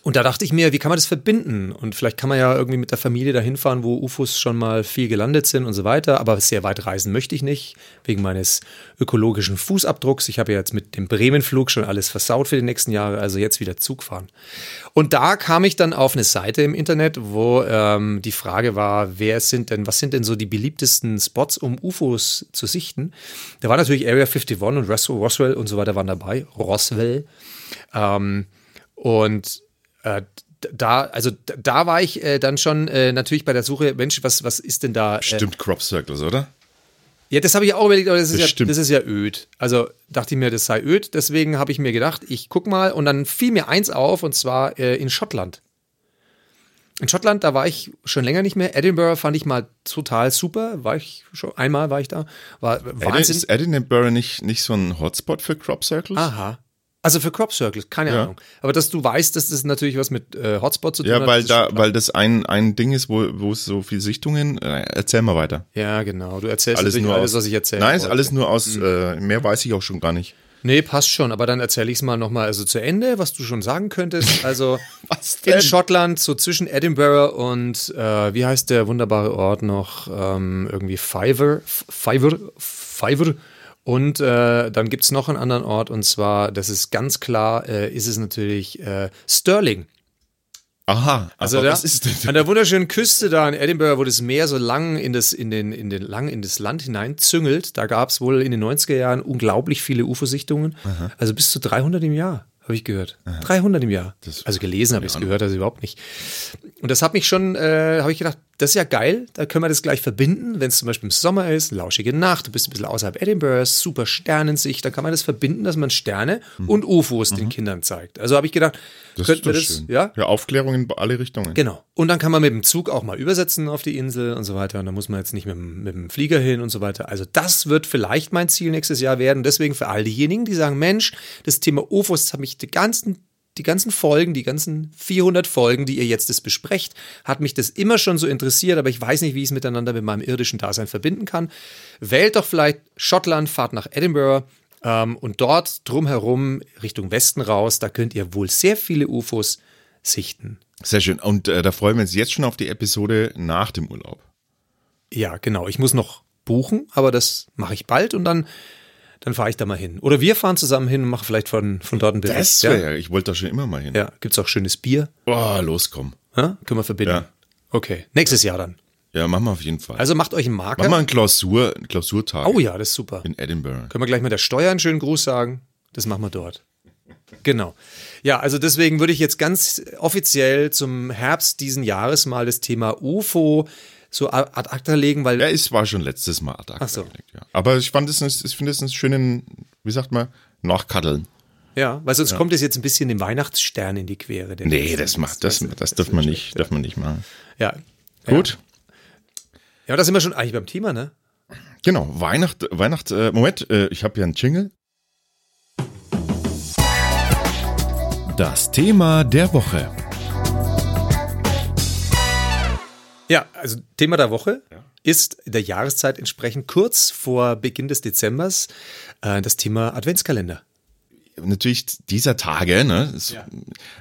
und da dachte ich mir, wie kann man das verbinden? Und vielleicht kann man ja irgendwie mit der Familie dahin fahren, wo UFOs schon mal viel gelandet sind und so weiter. Aber sehr weit reisen möchte ich nicht, wegen meines ökologischen Fußabdrucks. Ich habe ja jetzt mit dem Bremenflug schon alles versaut für die nächsten Jahre, also jetzt wieder Zug fahren. Und da kam ich dann auf eine Seite im Internet, wo ähm, die Frage war, wer sind denn, was sind denn so die beliebtesten Spots, um UFOs zu sichten? Da war natürlich Area 51 und Roswell, und so weiter waren dabei. Roswell. Ähm, und äh, da, also da war ich äh, dann schon äh, natürlich bei der Suche, Mensch, was, was ist denn da? Äh, Stimmt Crop Circles, oder? ja, das habe ich auch überlegt, aber das ist, Das ja, das ist ja öd. Also dachte ich mir, das sei öd. Deswegen habe ich mir gedacht, ich guck mal und dann fiel mir eins auf und zwar äh, in Schottland. In Schottland, da war ich schon länger nicht mehr. Edinburgh fand ich mal total super. War ich schon einmal war ich da. War Wahnsinn. ist Edinburgh nicht, nicht so ein Hotspot für Crop Circles? Aha. Also für Crop Circles, keine Ja. Ahnung. Aber dass du weißt, dass das natürlich was mit äh, Hotspot zu tun Ja, hat. weil das ist da, weil das ein, ein Ding ist, wo, wo es so viele Sichtungen. Äh, erzähl mal weiter. Ja, genau. Du erzählst Alles nur alles, aus, was ich erzähle. Nein, ist alles nur aus. Äh, mehr weiß ich auch schon gar nicht. Nee, passt schon, aber dann erzähle ich es mal nochmal also zu Ende, was du schon sagen könntest. Also in Schottland, so zwischen Edinburgh und äh, wie heißt der wunderbare Ort noch? Ähm, irgendwie Fiver, Fiver, Fiver. Und äh, dann gibt es noch einen anderen Ort und zwar, das ist ganz klar, äh, ist es natürlich äh, Stirling. Aha, Also da, an der wunderschönen Küste da in Edinburgh, wo das Meer so lang in das, in den, in den, lang in das Land hinein züngelt, da gab es wohl in den 90er Jahren unglaublich viele UFO-Sichtungen. Also bis zu 300 im Jahr, habe ich gehört. 300 im Jahr. also gelesen habe ich es gehört, also überhaupt nicht. Und das hat mich schon, äh, habe ich gedacht, das ist ja geil, da können wir das gleich verbinden, wenn es zum Beispiel im Sommer ist, lauschige Nacht, du bist ein bisschen außerhalb Edinburghs, super Sternensicht, dann kann man das verbinden, dass man Sterne und UFOs den Kindern zeigt. Also habe ich gedacht, das könnten doch das, schön. ja, ja, Aufklärung in alle Richtungen. Genau. Und dann kann man mit dem Zug auch mal übersetzen auf die Insel und so weiter. Und da muss man jetzt nicht mit, dem- mit dem Flieger hin und so weiter. Also das wird vielleicht mein Ziel nächstes Jahr werden. Deswegen für all diejenigen, die sagen, Mensch, das Thema UFOs hat mich die ganzen die ganzen Folgen, die ganzen 400 Folgen, die ihr jetzt das besprecht, hat mich das immer schon so interessiert, aber ich weiß nicht, wie ich es miteinander mit meinem irdischen Dasein verbinden kann. Wählt doch vielleicht Schottland, fahrt nach Edinburgh ähm, und dort drumherum Richtung Westen raus, da könnt ihr wohl sehr viele UFOs sichten. Sehr schön. Und äh, da freuen wir uns jetzt schon auf die Episode nach dem Urlaub. Ja, genau. Ich muss noch buchen, aber das mache ich bald und dann, dann fahre ich da mal hin. Oder wir fahren zusammen hin und machen vielleicht von, von dort ein Bericht. Das ja? wäre ja. Ich wollte da schon immer mal hin. ja, gibt's auch schönes Bier? Oh, los, komm. Ja? Können wir verbinden. Ja. Okay, nächstes Jahr dann. Ja, machen wir auf jeden Fall. Also macht euch einen Marker. Machen wir einen Klausur, einen Klausurtag oh ja, das ist super. in Edinburgh. Können wir gleich mit der Steuer einen schönen Gruß sagen? Das machen wir dort. Genau. Ja, also deswegen würde ich jetzt ganz offiziell zum Herbst diesen Jahres mal das Thema UFO so ad acta legen, weil Ja, es war schon letztes Mal ad acta Ach so. gelegt, ja. Aber ich fand es, ich finde es einen schönen, wie sagt man, Nachkaddeln. Ja, weil sonst kommt es jetzt ein bisschen dem Weihnachtsstern in die Quere. Nee, das macht, das, das darf man nicht, darf man nicht machen. Ja. Gut. Ja, ja, da sind wir schon eigentlich beim Thema, ne? Genau, Weihnacht, Weihnacht, äh, Moment, äh, ich habe hier einen Jingle. Das Thema der Woche. Ja, also Thema der Woche ist der Jahreszeit entsprechend kurz vor Beginn des Dezembers äh, das Thema Adventskalender. Natürlich dieser Tage, ne, Ja.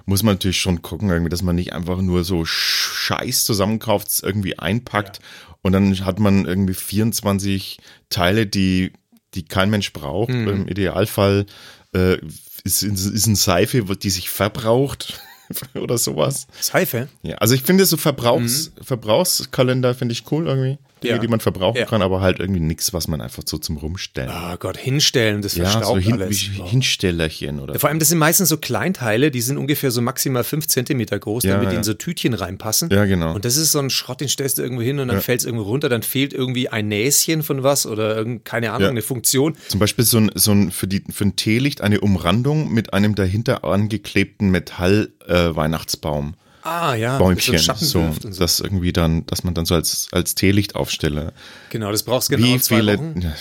muss man natürlich schon gucken, irgendwie, dass man nicht einfach nur so Scheiß zusammenkauft, irgendwie einpackt und dann hat man irgendwie 24 Teile, die, die kein Mensch braucht. Im Idealfall äh, ist, ist eine Seife, die sich verbraucht oder sowas. Seife? Ja, also ich finde so Verbrauchs, Verbrauchskalender finde ich cool irgendwie. Dinge, Ja. die man verbrauchen Ja. kann, aber halt irgendwie nichts, was man einfach so zum Rumstellen. Ah Gott, hinstellen, das ja, so verstaubt hin, alles. Oh. Hinstellerchen oder Vor allem, das sind meistens so Kleinteile, die sind ungefähr so maximal fünf Zentimeter groß, Ja, damit die ja. in so Tütchen reinpassen. Ja, genau. Und das ist so ein Schrott, den stellst du irgendwo hin und dann fällt es irgendwo runter, dann fehlt irgendwie ein Näschen von was oder irgend, keine Ahnung, eine Funktion. Zum Beispiel so ein, so ein für, die, für ein Teelicht eine Umrandung mit einem dahinter angeklebten Metall-Weihnachtsbaum. Ah ja, Bäumchen, so so, so. das irgendwie dann, dass man dann so als, als Teelicht aufstelle. Genau, das brauchst du genau Wie zwei viele, Wochen. ja,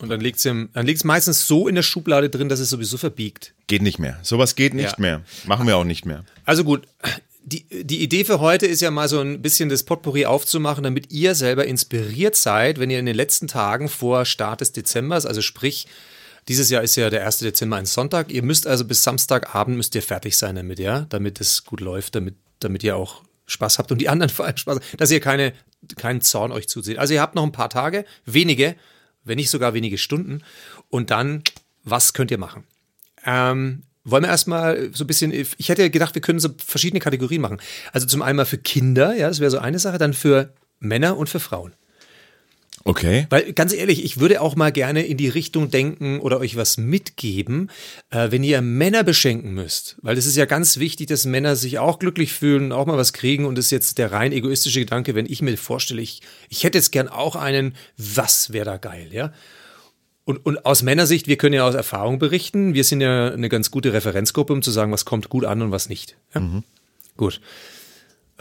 Und dann liegt es dann liegt's meistens so in der Schublade drin, dass es sowieso verbiegt. geht nicht mehr. Sowas geht nicht Ja. mehr. Machen wir auch nicht mehr. Also gut, die, die Idee für heute ist ja mal so ein bisschen das Potpourri aufzumachen, damit ihr selber inspiriert seid, wenn ihr in den letzten Tagen vor Start des Dezembers, also sprich, dieses Jahr ist ja der 1. Dezember ein Sonntag, ihr müsst also bis Samstagabend müsst ihr fertig sein damit, ja, damit es gut läuft, damit, damit ihr auch Spaß habt und die anderen vor allem Spaß dass ihr keine, keinen Zorn euch zuseht. Also ihr habt noch ein paar Tage, wenige, wenn nicht sogar wenige Stunden und dann, was könnt ihr machen? Ähm, wollen wir erstmal so ein bisschen, ich hätte gedacht, wir können so verschiedene Kategorien machen. Also zum einen mal für Kinder, ja, das wäre so eine Sache, dann für Männer und für Frauen. Okay. Weil ganz ehrlich, ich würde auch mal gerne in die Richtung denken oder euch was mitgeben, äh, wenn ihr Männer beschenken müsst. Weil es ist ja ganz wichtig, dass Männer sich auch glücklich fühlen, auch mal was kriegen. Und das ist jetzt der rein egoistische Gedanke, wenn ich mir vorstelle, ich, ich hätte jetzt gern auch einen, was wäre da geil, ja? Und, und aus Männersicht, wir können ja aus Erfahrung berichten. Wir sind ja eine ganz gute Referenzgruppe, um zu sagen, was kommt gut an und was nicht. Ja? Gut.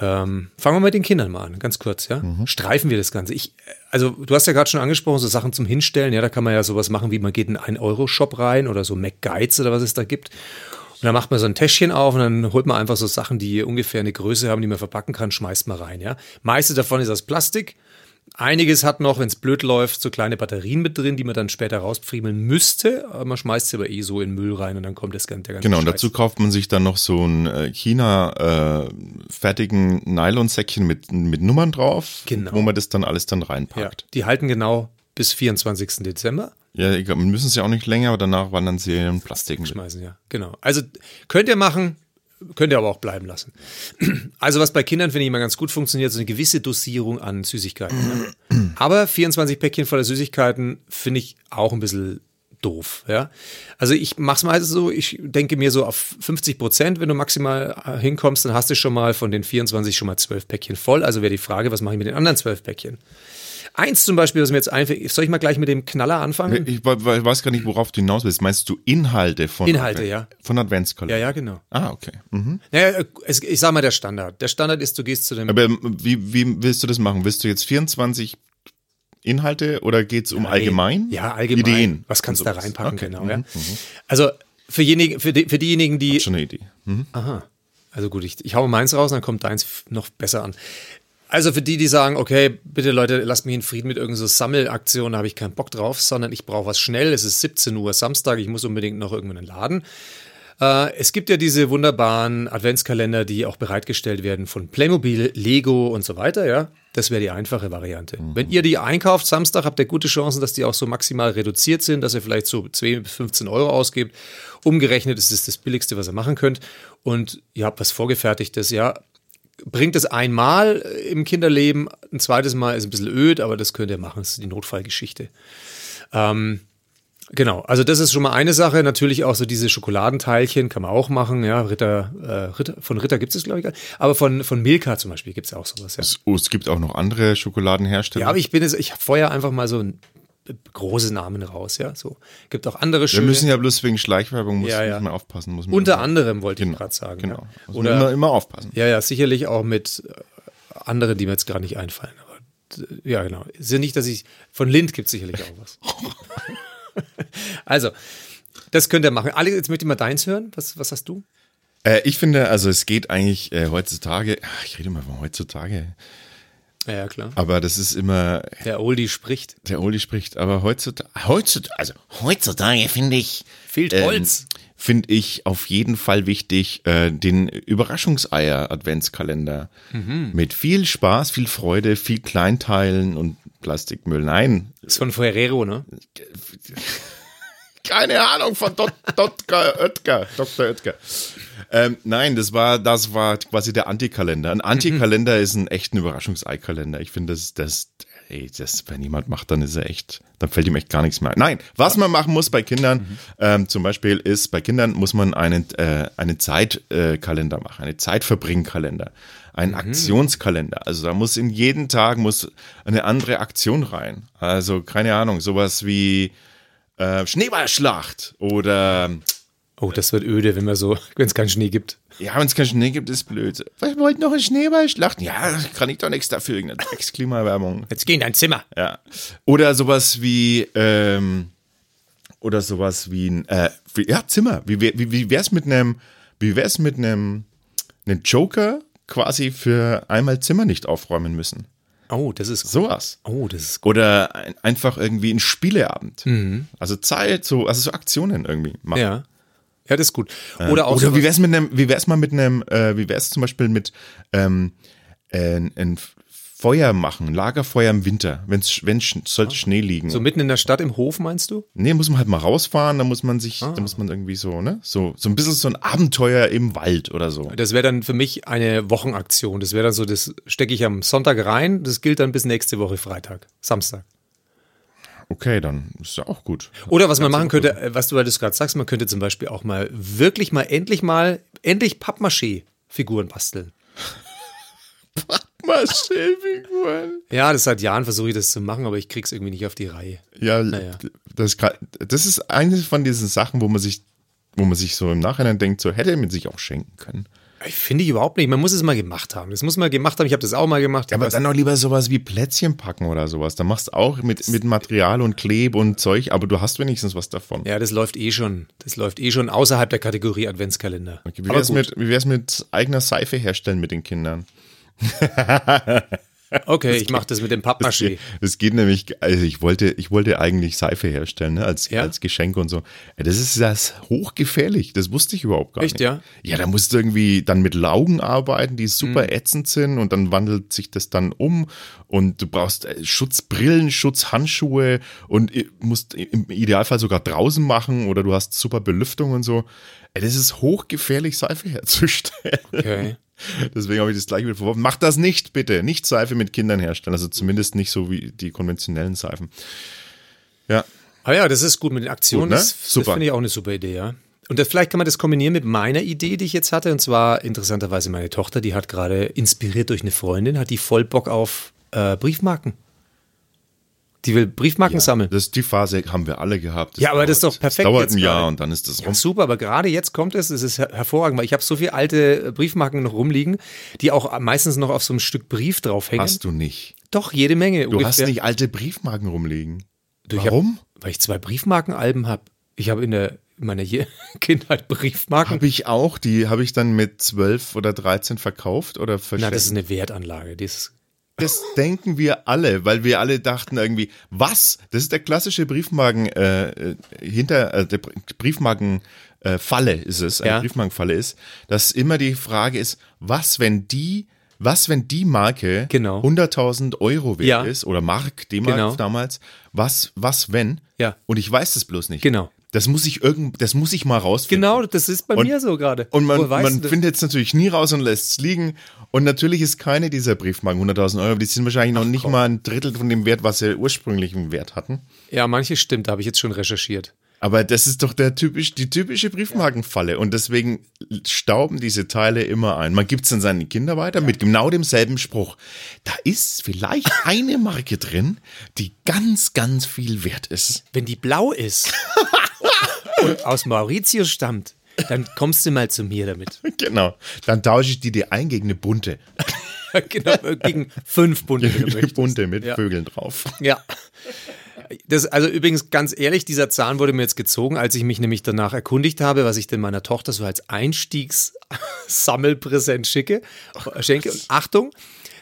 Ähm, fangen wir mit den Kindern mal an, ganz kurz, ja. Streifen wir das Ganze. Ich, also, du hast ja gerade schon angesprochen, so Sachen zum Hinstellen, ja, da kann man ja sowas machen, wie man geht in einen Euro-Shop rein oder so McGuides oder was es da gibt. Und dann macht man so ein Täschchen auf und dann holt man einfach so Sachen, die ungefähr eine Größe haben, die man verpacken kann, schmeißt man rein, ja. Meiste davon ist aus Plastik. Einiges hat noch, wenn es blöd läuft, so kleine Batterien mit drin, die man dann später rauspfriemeln müsste. Aber man schmeißt sie aber eh so in den Müll rein und dann kommt das ganze, der ganze Genau, und Scheiß. dazu kauft man sich dann noch so ein äh, China äh, fertigen Nylonsäckchen mit, mit Nummern drauf, Genau. wo man das dann alles dann Ja, reinpackt. die halten genau bis 24. Dezember. Ja, egal, müssen sie auch nicht länger, aber danach wandern sie in Plastik mit. Schmeißen, ja. Genau. Also könnt ihr machen, könnt ihr aber auch bleiben lassen. Also was bei Kindern, finde ich, immer ganz gut funktioniert, so eine gewisse Dosierung an Süßigkeiten. ja. Aber 24 Päckchen voller Süßigkeiten finde ich auch ein bisschen doof, ja. Also ich mache es mal so, ich denke mir so auf 50 Prozent, wenn du maximal äh, hinkommst, dann hast du schon mal von den 24 schon mal 12 Päckchen voll. Also wäre die Frage, was mache ich mit den anderen 12 Päckchen? Eins zum Beispiel, was mir jetzt einfällt, soll ich mal gleich mit dem Knaller anfangen? Ich we- weiß gar nicht, worauf du hinaus willst. Meinst du Inhalte von Inhalte, Advent- ja. Von Adventskalender? Ja, ja, genau. Ah, okay. Mhm. Naja, es, ich sag mal der Standard. Der Standard ist, du gehst zu dem Aber ähm, wie, wie willst du das machen? Willst du jetzt 24 Inhalte oder geht's um allgemein? Ja, allgemein. Ideen. Was kannst du da reinpacken, Okay. genau. Mhm. Ja. Also für, diejenigen, für, die, für diejenigen, die. Schon eine Idee. Mhm. Aha. Also gut, ich, ich hau meins raus, dann kommt deins noch besser an. Also für die, die sagen, okay, bitte Leute, lasst mich in Frieden mit irgendeiner so Sammelaktion, da habe ich keinen Bock drauf, sondern ich brauche was schnell. Es ist 17 Uhr Samstag, ich muss unbedingt noch irgendwo in den Laden. Äh, es gibt ja diese wunderbaren Adventskalender, die auch bereitgestellt werden von Playmobil, Lego und so weiter, ja. Das wäre die einfache Variante. Wenn ihr die einkauft Samstag, habt ihr gute Chancen, dass die auch so maximal reduziert sind, dass ihr vielleicht so 2 bis 15 Euro ausgebt. Umgerechnet ist es das Billigste, was ihr machen könnt. Und ihr habt was Vorgefertigtes, ja. Bringt es einmal im Kinderleben, ein zweites Mal ist ein bisschen öd, aber das könnt ihr machen. Das ist die Notfallgeschichte. Ähm, Genau, also das ist schon mal eine Sache. Natürlich auch so diese Schokoladenteilchen kann man auch machen. Ja, Ritter, äh, Ritter von Ritter gibt es, glaube ich, aber von, von Milka zum Beispiel gibt es auch sowas. Ja. Oh, es gibt auch noch andere Schokoladenhersteller. ja, aber ich bin jetzt, ich habe vorher einfach mal so ein große Namen raus, ja. So gibt auch andere Wir schöne. müssen ja bloß wegen Schleichwerbung muss Ja, ja. man aufpassen. Muss unter immer- anderem wollte ich Genau, gerade sagen. Genau. Ja. Man immer, Oder immer aufpassen. ja, ja, sicherlich auch mit äh, anderen, die mir jetzt gerade nicht einfallen. Aber ja, genau. Ist ja nicht, dass ich von Lind gibt es sicherlich auch was. also, das könnt ihr machen. Alex, jetzt möchte ich mal deins hören. Was, was hast du? Äh, ich finde, also es geht eigentlich äh, heutzutage, ach, ich rede immer von heutzutage, Ja, ja, klar. aber das ist immer, Der Oldie spricht. der Oldie spricht, aber heutzutage, heutzutage also heutzutage finde ich, Fehlt ähm, Holz. finde ich auf jeden Fall wichtig, äh, den Überraschungseier-Adventskalender mit viel Spaß, viel Freude, viel Kleinteilen und Plastikmüll. Nein, Ist von Ferrero, ne? keine Ahnung von Dot, Dotker, Oetker, Dr. Oetker. Ähm, nein, das war, das war quasi der Antikalender. Ein Antikalender ist ein echter Überraschungseikalender. Ich finde, das, das, ey, das, wenn jemand macht, dann ist er echt, dann fällt ihm echt gar nichts mehr. ein. Nein, was man machen muss bei Kindern, ähm, zum Beispiel ist, bei Kindern muss man einen, äh, einen Zeitkalender äh, machen, einen Zeitverbringkalender, einen Aktionskalender. Also da muss in jeden Tag muss eine andere Aktion rein. Also keine Ahnung, sowas wie äh, Schneeballschlacht oder Oh, das wird öde, wenn man so, wenn es keinen Schnee gibt. ja, wenn es keinen Schnee gibt, ist blöd. Wir wollten noch eine Schneeballschlacht. Ja, kann ich doch nichts dafür, irgendeine Drecksklimawerbung. Jetzt geh in dein Zimmer. Ja. Oder sowas wie, ähm, oder sowas wie ein, äh, wie, ja, Zimmer. Wie, wie, wie wär's mit einem, wie wär's mit einem, einem Joker quasi für einmal Zimmer nicht aufräumen müssen? Oh, das ist, Sowas. oh, das ist gut. Oder ein, einfach irgendwie ein Spieleabend. Also Zeit, so, also so Aktionen irgendwie machen. Ja. Ja, das ist gut. Oder auch Oder wie wär's mit einem, wie wär's mal mit einem, äh, wie wär's zum Beispiel mit ähm, äh, ein Feuer machen, Lagerfeuer im Winter, wenn's, wenn sollte Schnee liegen. so mitten in der Stadt im Hof, meinst du? nee, muss man halt mal rausfahren, da muss man sich, Ah. da muss man irgendwie so, ne, so, so ein bisschen so ein Abenteuer im Wald oder so. Das wäre dann für mich eine Wochenaktion. Das wäre dann so, das stecke ich am Sonntag rein. Das gilt dann bis nächste Woche Freitag, Samstag. Okay, dann ist ja auch gut. Oder was man machen könnte, äh, was du, es gerade sagst, man könnte zum Beispiel auch mal wirklich mal endlich mal, endlich Pappmaché-Figuren basteln. Maschinenfiguren. Ja, das seit Jahren versuche ich das zu machen, aber ich krieg's irgendwie nicht auf die Reihe. Ja, Naja. das, das ist eine von diesen Sachen, wo man sich, wo man sich so im Nachhinein denkt, so hätte man sich auch schenken können. Ich finde ich überhaupt nicht. Man muss es mal gemacht haben. Das muss man gemacht haben. Ich habe das auch mal gemacht. Ja, aber dann doch lieber sowas wie Plätzchen packen oder sowas. Da machst du auch mit, mit Material und Kleb und Zeug, aber du hast wenigstens was davon. ja, das läuft eh schon. Das läuft eh schon außerhalb der Kategorie Adventskalender. Okay, wie wär's, gut. mit, wie wär's mit eigener Seife herstellen mit den Kindern? Okay, ich mache das mit dem Pappmaché. Das geht nämlich, also ich wollte, ich wollte eigentlich Seife herstellen, ne, als, Ja? als Geschenk und so. Ja, das ist das hochgefährlich. Das wusste ich überhaupt gar Echt, nicht. ja? Ja, da musst du irgendwie dann mit Laugen arbeiten, die super Mhm. ätzend sind und dann wandelt sich das dann um und du brauchst äh, Schutzbrillen, Schutzhandschuhe und i- musst im Idealfall sogar draußen machen oder du hast super Belüftung und so. Das ist hochgefährlich, Seife herzustellen. Okay. Deswegen habe ich das gleich wieder verworfen. Macht das nicht, bitte. Nicht Seife mit Kindern herstellen. Also zumindest nicht so wie die konventionellen Seifen. Ja. Ah ja, das ist gut mit den Aktionen. Gut, ne? Das, das finde ich auch eine super Idee, ja. Und das, vielleicht kann man das kombinieren mit meiner Idee, die ich jetzt hatte. Und zwar interessanterweise meine Tochter, die hat gerade inspiriert durch eine Freundin, hat die voll Bock auf äh, Briefmarken. Die will Briefmarken sammeln. Das, die Phase haben wir alle gehabt. Das Ja, aber das ist dauert- doch perfekt Das dauert jetzt ein Jahr gerade. und dann ist das rum. Ja, super, aber gerade jetzt kommt es, es ist her- hervorragend, weil ich habe so viele alte Briefmarken noch rumliegen, die auch meistens noch auf so einem Stück Brief draufhängen. Hast du nicht. Doch, jede Menge. Du hast nicht alte Briefmarken rumliegen. Du, ich hab- Warum? weil ich zwei Briefmarkenalben habe. Ich habe in der in meiner Kindheit Briefmarken. Habe ich auch. Die habe ich dann mit 12 oder 13 verkauft oder Na, verschenkt. das ist eine Wertanlage. Die ist, Das denken wir alle, weil wir alle dachten irgendwie, was? Das ist der klassische Briefmarken äh, äh, hinter äh, der Br- Briefmarken äh, Falle ist es, eine Ja. Briefmarkenfalle ist, dass immer die Frage ist, was wenn die was, wenn die Marke Genau. 100.000 Euro wert Ja. ist oder Mark, D-Mark Genau. damals? Was, was, wenn? Ja. Und ich weiß das bloß nicht. Genau. Das muss ich irgend, das muss ich mal rausfinden. genau, das ist bei Und- mir so gerade. Und man, man findet es natürlich nie raus und lässt es liegen. Und natürlich ist keine dieser Briefmarken 100.000 Euro. Die sind wahrscheinlich noch nicht mal ein Drittel von dem Wert, was sie ursprünglich im Wert hatten. Ja, manche stimmt, da habe ich jetzt schon recherchiert. Aber das ist doch der typisch, die typische Briefmarkenfalle. Und deswegen stauben diese Teile immer ein. Man gibt es dann seinen Kinder weiter mit genau demselben Spruch. Da ist vielleicht eine Marke drin, die ganz, ganz viel wert ist. Wenn die blau ist aus Mauritius stammt, dann kommst du mal zu mir damit. Genau. Dann tausche ich die dir ein gegen eine bunte. genau, gegen fünf Bunte. Eine möchtest. bunte mit Ja. Vögeln drauf. Ja. das, also übrigens ganz ehrlich, dieser Zahn wurde mir jetzt gezogen, als ich mich nämlich danach erkundigt habe, was ich denn meiner Tochter so als Einstiegssammelpräsent schicke, schenke. Und Achtung,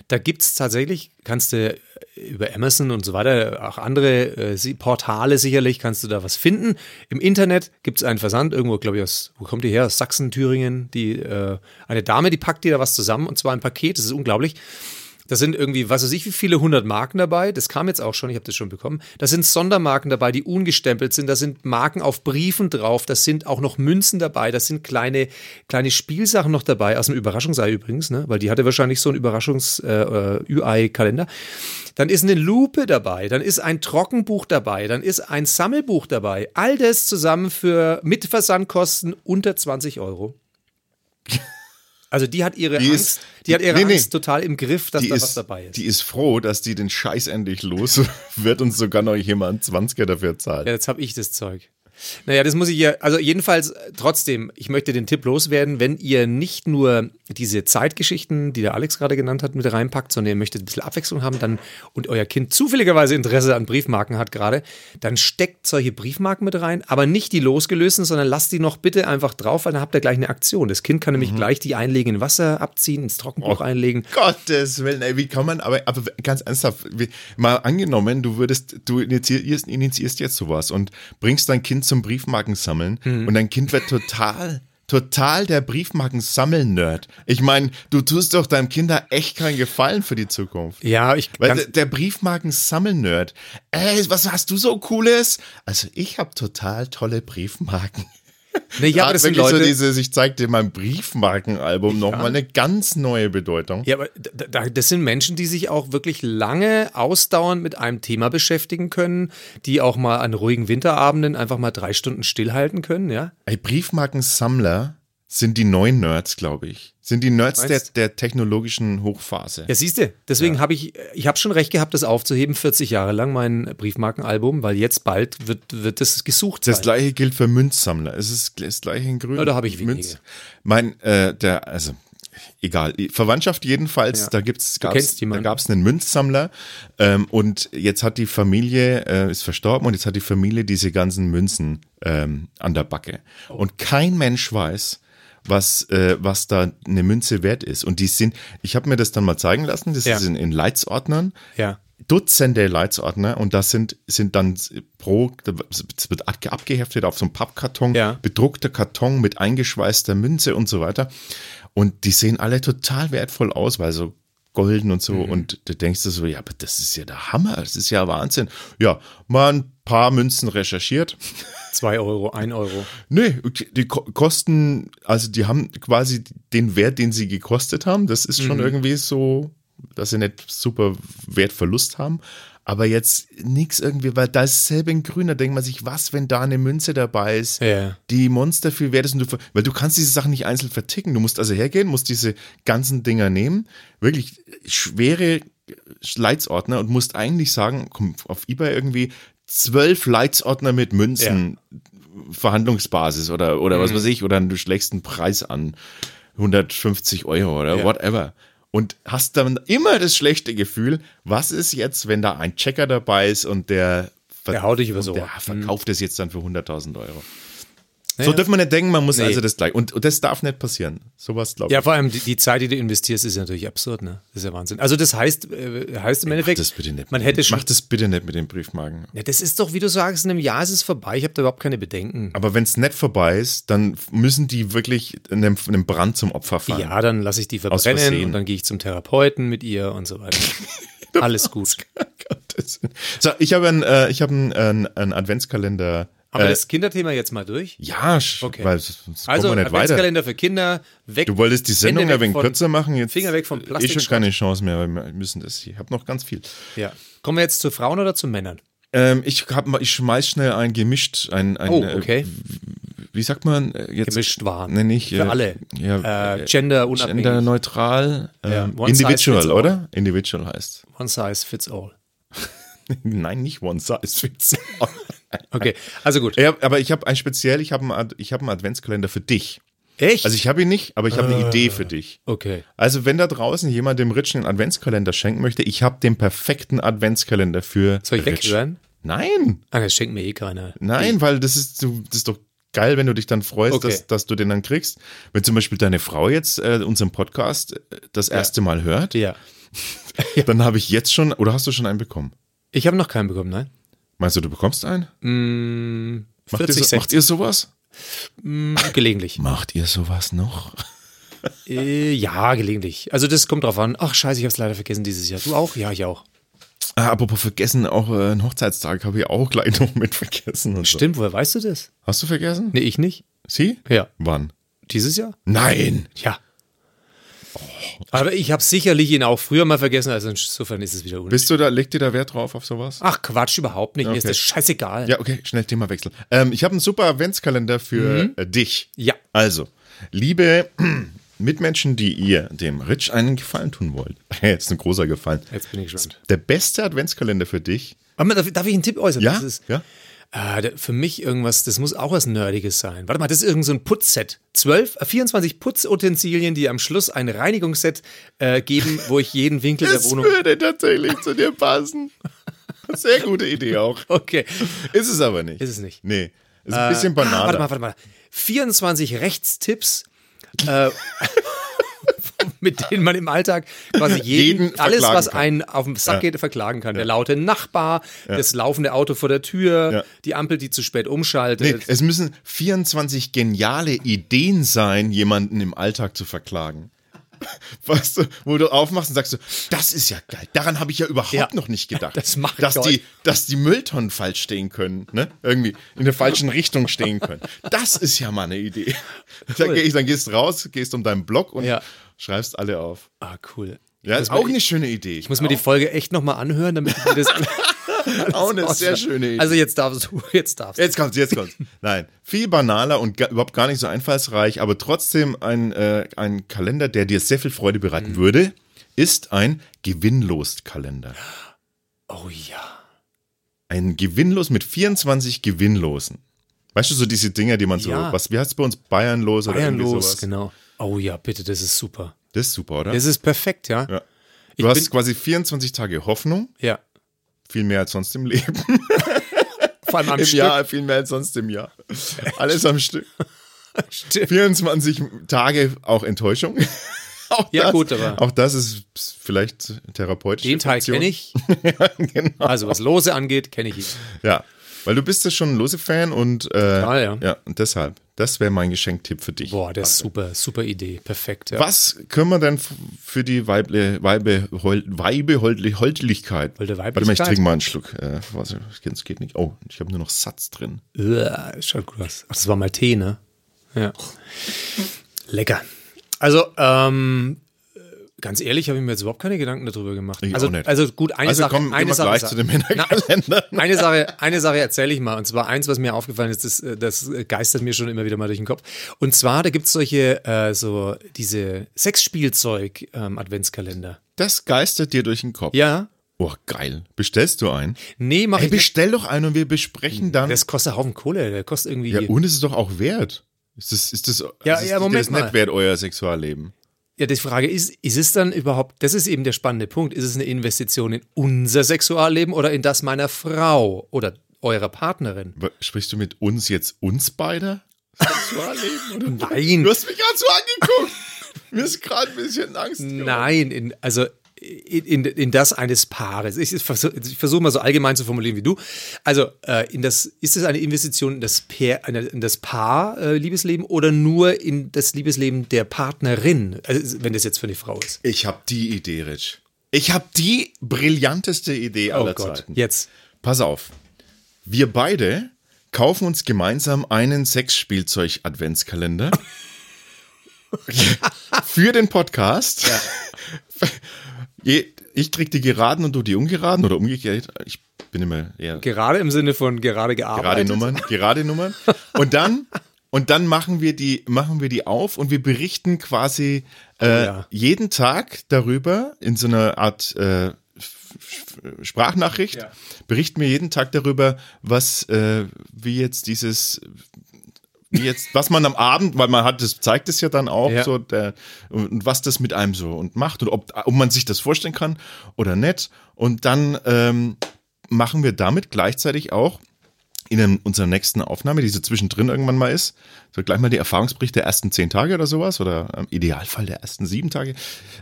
da gibt es tatsächlich, kannst du über Amazon und so weiter, auch andere äh, Portale sicherlich, kannst du da was finden. Im Internet gibt es einen Versand, irgendwo, glaube ich, aus, wo kommt die her? Aus Sachsen, Thüringen. Die, äh, eine Dame, die packt dir da was zusammen und zwar ein Paket, das ist unglaublich. Da sind irgendwie, was weiß ich, wie viele hundert Marken dabei. Das kam jetzt auch schon, ich habe das schon bekommen. Da sind Sondermarken dabei, die ungestempelt sind. Da sind Marken auf Briefen drauf. Da sind auch noch Münzen dabei. Da sind kleine, kleine Spielsachen noch dabei. Aus dem Überraschungsei übrigens, ne? Weil die hatte wahrscheinlich so einen Überraschungs-UI-Kalender. Äh, dann ist eine Lupe dabei. Dann ist ein Trockenbuch dabei. Dann ist ein Sammelbuch dabei. All das zusammen für mit Versandkosten unter 20 Euro. Also die hat ihre Die Angst, ist- die hat ihre nee, nee. Angst total im Griff, dass Die da ist, was dabei ist. die ist froh, dass die den Scheiß endlich los wird und sogar noch jemand 20er dafür zahlt. Ja, jetzt habe ich das Zeug. Naja, das muss ich ja, also jedenfalls trotzdem, ich möchte den Tipp loswerden, wenn ihr nicht nur diese Zeitgeschichten, die der Alex gerade genannt hat, mit reinpackt, sondern ihr möchtet ein bisschen Abwechslung haben dann und euer Kind zufälligerweise Interesse an Briefmarken hat gerade, dann steckt solche Briefmarken mit rein, aber nicht die losgelösten, sondern lasst die noch bitte einfach drauf, weil dann habt ihr gleich eine Aktion. Das Kind kann nämlich gleich die einlegen in Wasser abziehen, ins Trockenbuch einlegen. Gottes Willen, ey, wie kann man, aber, aber ganz ernsthaft, wie, mal angenommen, du würdest, du initiierst, initiierst jetzt sowas und bringst dein Kind zum Briefmarkensammeln Mhm. und dein Kind wird total, total der Briefmarkensammeln-Nerd. Ich meine, du tust doch deinem Kind da echt keinen Gefallen für die Zukunft. Ja, ich Weil der, der Briefmarken-Sammeln-Nerd, ey, was hast du so Cooles? Also ich habe total tolle Briefmarken. Nee, ja, aber das sind Leute, so dieses, ich zeig dir mein Briefmarkenalbum nochmal eine ganz neue Bedeutung. Ja, aber da- da- das sind Menschen, die sich auch wirklich lange ausdauernd mit einem Thema beschäftigen können, die auch mal an ruhigen Winterabenden einfach mal drei Stunden stillhalten können, ja? Ey, Briefmarkensammler sind die neuen Nerds, glaube ich. Sind die Nerds der, der technologischen Hochphase. Ja, siehst du, deswegen habe ich, ich habe schon recht gehabt, das aufzuheben, 40 Jahre lang mein Briefmarkenalbum, weil jetzt bald wird, wird das gesucht Das sein. gleiche gilt für Münzsammler. Es ist das gleiche in grün. Ja, da habe ich wenige. Mein, äh, der, also, egal. Verwandtschaft jedenfalls, Ja. da gibt's, gab's, da gab's einen Münzsammler, ähm, und jetzt hat die Familie, äh, ist verstorben und jetzt hat die Familie diese ganzen Münzen, ähm, an der Backe. Und kein Mensch weiß, was, äh, was da eine Münze wert ist. Und die sind, ich habe mir das dann mal zeigen lassen, das Ja. ist in, in Leitsordnern. Ja. Dutzende Leitsordner und das sind, sind dann pro, es wird abge- abgeheftet auf so einem Pappkarton, Ja. bedruckter Karton mit eingeschweißter Münze und so weiter. Und die sehen alle total wertvoll aus, weil so golden und so. Mhm. Und du denkst dir so, ja, aber das ist ja der Hammer, das ist ja Wahnsinn. Ja, mal ein paar Münzen recherchiert. Zwei Euro, ein Euro. Nee, die ko- kosten, also die haben quasi den Wert, den sie gekostet haben. Das ist Mhm. schon irgendwie so, dass sie nicht super Wertverlust haben. Aber jetzt nichts irgendwie, weil da ist dasselbe in grün, da denkt man sich, was, wenn da eine Münze dabei ist, Ja. die Monster viel wert ist und du, weil du kannst diese Sachen nicht einzeln verticken. Du musst also hergehen, musst diese ganzen Dinger nehmen, wirklich schwere Leitsordner und musst eigentlich sagen, komm, auf Ebay irgendwie zwölf Leitsordner mit Münzen, Verhandlungsbasis oder, oder Mhm. was weiß ich, oder du schlägst einen Preis an, 150 Euro oder Ja. whatever. Und hast dann immer das schlechte Gefühl, was ist jetzt, wenn da ein Checker dabei ist und der, Der haut dich übers und Ohr. Der verkauft es jetzt dann für 100.000 Euro. Ja. So dürfen wir nicht denken, man muss Nee. also das gleich. Und, und das darf nicht passieren. Sowas glaube ich. Ja, vor allem die, die Zeit, die du investierst, ist natürlich absurd, ne? Das ist ja Wahnsinn. Also das heißt, äh, heißt im Mach Endeffekt, das bitte nicht. man mit hätte schon, Mach das bitte nicht mit den Briefmarken. ja, das ist doch, wie du sagst, in einem Jahr ist es vorbei. Ich habe da überhaupt keine Bedenken. Aber wenn es nicht vorbei ist, dann müssen die wirklich einem, einem Brand zum Opfer fallen. Ja, dann lasse ich die verbrennen und dann gehe ich zum Therapeuten mit ihr und so weiter. Alles gut. So, ich habe einen, äh, ich habe einen, einen, einen Adventskalender. Haben wir äh, das Kinderthema jetzt mal durch? ja, Okay. weil sonst Also kommen wir nicht weiter. Adventskalender für Kinder, weg. Du wolltest die Sendung ein weg wenig kürzer machen. Jetzt Finger weg vom Eh Plastikschrott. schon keine Chance mehr, weil wir müssen das. Ich habe noch ganz viel. Ja. Kommen wir jetzt zu Frauen oder zu Männern? Ähm, ich hab, ich schmeiß schnell ein gemischt, ein, ein Oh, äh, okay. wie sagt man äh, jetzt? Gemischt waren. Nee, nicht. Für äh, alle. Ja, Äh, gender unabhängig. genderneutral. Ja, Ähm, individual, oder? Individual heißt. One size fits all. Nein, nicht one size fits all. Okay, also gut. ja, aber ich habe ein speziell, ich habe einen, Ad- ich hab einen Adventskalender für dich. Echt? Also ich habe ihn nicht, aber ich habe eine Ah. Idee für dich. okay. Also wenn da draußen jemand dem Ritschen einen Adventskalender schenken möchte, ich habe den perfekten Adventskalender für Soll ich weghören? Nein, Ah, das schenkt mir eh keiner. nein, weil das ist, das ist doch geil, wenn du dich dann freust, Okay. dass, dass du den dann kriegst. Wenn zum Beispiel deine Frau jetzt äh, unseren Podcast äh, das erste Mal hört, Ja. dann habe ich jetzt schon, oder hast du schon einen bekommen? Ich habe noch keinen bekommen, nein? Meinst du, du bekommst einen? Mm, Macht, 40, ihr, so, macht ihr sowas? 60, gelegentlich. Macht ihr sowas noch? Äh, ja, gelegentlich. Also das kommt drauf an. Ach scheiße, ich habe es leider vergessen dieses Jahr. Du auch? Ja, ich auch. Ah, apropos vergessen, auch äh, einen Hochzeitstag habe ich auch gleich noch mit vergessen. Und so. Stimmt, woher weißt du das? Hast du vergessen? Nee, ich nicht. Sie? Ja. Wann? Dieses Jahr? Nein! Ja. Aber ich habe sicherlich ihn auch früher mal vergessen, also insofern ist es wieder unnötig. Bist du da, legt ihr da Wert drauf auf sowas? Ach Quatsch, überhaupt nicht. Mir ist Okay. das scheißegal. Ja, okay, schnell Themawechsel. Ähm, ich habe einen super Adventskalender für äh, dich. Ja. Also, liebe Mitmenschen, die ihr dem Rich einen Gefallen tun wollt. Jetzt ein großer Gefallen. Jetzt bin ich gespannt. Der beste Adventskalender für dich. Aber darf, darf ich einen Tipp äußern? Ja? Ist, ja? Äh, für mich irgendwas, das muss auch was Nerdiges sein. Warte mal, das ist irgend so ein Putzset. 12, äh, 24 Putzutensilien, die am Schluss ein Reinigungsset äh, geben, wo ich jeden Winkel der Das Wohnung. würde tatsächlich zu dir passen. Sehr gute Idee auch. Okay. Ist es aber nicht. Ist es nicht. Nee. Ist ein bisschen banal. Ah, warte mal, warte mal. 24 Rechtstipps, äh, mit denen man im Alltag quasi jeden, Jeden alles, was einen auf dem Sack geht, verklagen kann. Der laute Nachbar, das laufende Auto vor der Tür, die Ampel, die zu spät Nee, umschaltet. es müssen 24 geniale Ideen sein, jemanden im Alltag zu verklagen. Weißt du, wo du aufmachst und sagst du, das ist ja geil. Daran habe ich ja überhaupt Ja, noch nicht gedacht. das mach ich dass die, dass die Mülltonnen falsch stehen können, ne? Irgendwie in der falschen Richtung stehen können. Das ist ja mal eine Idee. Dann, ich, dann gehst du raus, gehst um deinen Blog und Ja. Schreibst alle auf. Ah, cool. Ja, ist auch eine schöne Idee. Ich muss mir die Folge echt nochmal anhören, damit ich mir das. auch eine sehr schöne Idee. Also jetzt darfst du, jetzt darfst du. Jetzt kommt's, jetzt kommt's. Nein, viel banaler und ga, überhaupt gar nicht so einfallsreich, aber trotzdem ein, äh, ein Kalender, der dir sehr viel Freude bereiten würde, ist ein Gewinnlos-Kalender. Oh ja. Ein Gewinnlos mit 24 Gewinnlosen. Weißt du, so diese Dinger, die man so, Ja. was, wie heißt es bei uns? Bayernlos oder irgendwie Bayernlos, sowas? genau. Oh ja, bitte, das ist super. Das ist super, oder? Das ist perfekt, ja. ja. Ich Du hast bin- quasi 24 Tage Hoffnung, Ja. viel mehr als sonst im Leben. Vor allem am Im Stück. Jahr viel mehr als sonst im Jahr. Alles am Stück. Stimmt. 24 Tage auch Enttäuschung. Auch Ja, das, gut, aber- Auch das ist vielleicht therapeutisch. Den Teil kenne ich. genau. Also was Lose angeht, kenne ich ihn. Ja, weil du bist ja schon ein Lose-Fan und, äh, Total, ja. ja, und deshalb, das wäre mein Geschenktipp für dich. Boah, das ist super, super Idee. Perfekt. Ja. Was können wir denn für die Weible, Weibe, Hol- Weibeholdlichkeit? Wollte Warte mal, ich trinke mal einen Schluck. Äh, was, das geht nicht. Oh, ich habe nur noch Satz drin. Uah, gut aus. Ach, das war mal Tee, ne? Ja. Lecker. Also, ähm, äh, ganz ehrlich, habe ich mir jetzt überhaupt keine Gedanken darüber gemacht. Ich also, auch nicht. also gut, eine Also Sache. komm, eine Sache, gleich Sache. zu dem Männerkalender. Na, eine Sache, eine Sache erzähle ich mal. Und zwar eins, was mir aufgefallen ist, das, äh, das geistert mir schon immer wieder mal durch den Kopf. Und zwar, da gibt es solche, äh, so diese Sexspielzeug-Adventskalender. Das geistert dir durch den Kopf. ja. Oh, geil. Bestellst du einen? Nee, mach Hey, ich nicht. bestell doch einen und wir besprechen dann. Das kostet einen Haufen Kohle. Der kostet irgendwie. ja, und es ist doch auch wert. Ist das, ist das, Ja, ist ja, das, Moment das mal. nicht wert, euer Sexualleben? Ja, die Frage ist, ist es dann überhaupt, das ist eben der spannende Punkt, ist es eine Investition in unser Sexualleben oder in das meiner Frau oder eurer Partnerin? Sprichst du mit uns jetzt uns beide? Sexualleben? Oder? Nein, Du hast mich gerade so angeguckt. Mir ist gerade ein bisschen Angst. nein, in, also in, in, das eines Paares. Ich, versuche ich versuche mal so allgemein zu formulieren wie du. Also äh, in das, ist es eine Investition in das, Pair, in das Paar-Liebesleben oder nur in das Liebesleben der Partnerin, also, wenn das jetzt für eine Frau ist? Ich habe die Idee, Rich. Ich habe die brillanteste Idee aller oh Gott, Zeiten. jetzt. Pass auf. Wir beide kaufen uns gemeinsam einen Sexspielzeug-Adventskalender. für den Podcast. Je, ich krieg die geraden und du die ungeraden oder umgekehrt. Ich bin immer eher Gerade im Sinne von gerade gerade gearbeitet. Nummern, gerade Nummern. Und dann und dann machen wir die machen wir die auf und wir berichten quasi äh, ja. jeden Tag darüber in so einer Art äh, Sprachnachricht Ja. berichten wir jeden Tag darüber, was äh, wie jetzt dieses wie jetzt was man am Abend, weil man hat das zeigt es ja dann auch Ja. so der, und was das mit einem so und macht und ob, ob man sich das vorstellen kann oder nicht und dann ähm, machen wir damit gleichzeitig auch in einem, unserer nächsten Aufnahme, die so zwischendrin irgendwann mal ist, so gleich mal die Erfahrungsberichte der ersten zehn Tage oder sowas oder im Idealfall der ersten sieben Tage.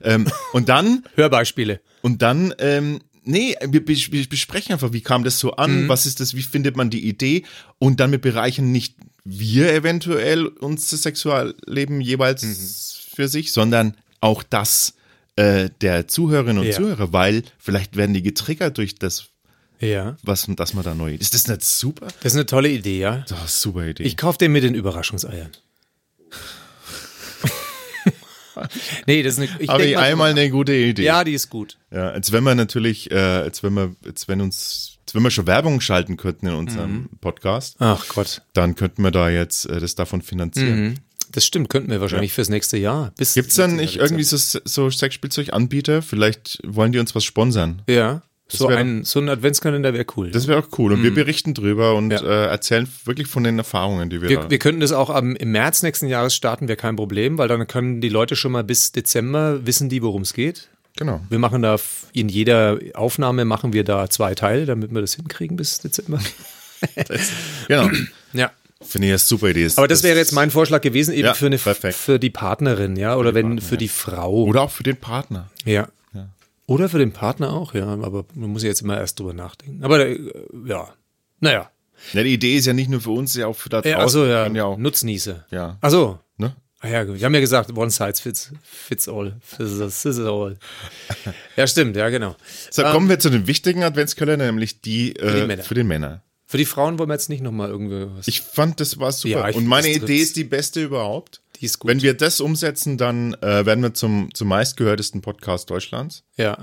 Ähm, und dann Hörbeispiele. und dann, ähm, nee, wir, bes- wir besprechen einfach, wie kam das so an, was ist das, wie findet man die Idee und damit bereichern nicht wir eventuell unser Sexualleben jeweils für sich, sondern auch das äh, der Zuhörerinnen und Ja. Zuhörer, weil vielleicht werden die getriggert durch das, Ja. was dass man da neu. Ist das nicht super? Das ist eine tolle Idee, ja. Das ist eine super Idee. Ich kaufe den mit den Überraschungseiern. nee, das ist eine. Ich Habe denk einmal eine gute Idee. Ja, die ist gut. Ja, jetzt wenn wir natürlich, äh, jetzt wenn wir, jetzt wenn uns, wenn wir schon Werbung schalten könnten in unserem Mhm. Podcast, Ach Gott. dann könnten wir da jetzt äh, das davon finanzieren. Mhm. Das stimmt, könnten wir wahrscheinlich fürs nächste Jahr. Bis Gibt's dann nicht irgendwie so, so Sexspielzeuganbieter? Vielleicht wollen die uns was sponsern. Ja. So wär- ein, so ein Adventskalender wäre cool. Das wäre auch cool. Und wir berichten drüber und Mhm. Ja. äh, erzählen wirklich von den Erfahrungen, die wir, wir, da. wir könnten das auch am, im März nächsten Jahres starten, wäre kein Problem, weil dann können die Leute schon mal bis Dezember wissen die, worum es geht. Genau. Wir machen da in jeder Aufnahme machen wir da zwei Teile, damit wir das hinkriegen bis Dezember. Genau. ja. Finde ich eine super Idee. Aber das wäre jetzt mein Vorschlag gewesen, eben Ja, für, eine, perfekt. für die Partnerin, ja, oder wenn für die Frau. Oder auch für den Partner. Ja. Oder für den Partner auch, ja. Aber man muss jetzt immer erst drüber nachdenken. Aber äh, ja. Naja. Ja, die Idee ist ja nicht nur für uns, ja auch für da draußen. Ja, also ja, ja auch, Nutznießer. Ja. Also. ne? Ah ja, gut. Wir haben ja gesagt, one size fits, fits all. Fits, all. Ja, stimmt, ja, genau. So, kommen wir zu den wichtigen Adventskalender, nämlich die, äh, Männer. für den Männer. Für die Frauen wollen wir jetzt nicht nochmal irgendwie was. Ich fand, das war super. Ja, und meine Idee ist die beste überhaupt. Die ist gut. Wenn wir das umsetzen, dann äh, werden wir zum, zum meistgehörtesten Podcast Deutschlands. ja.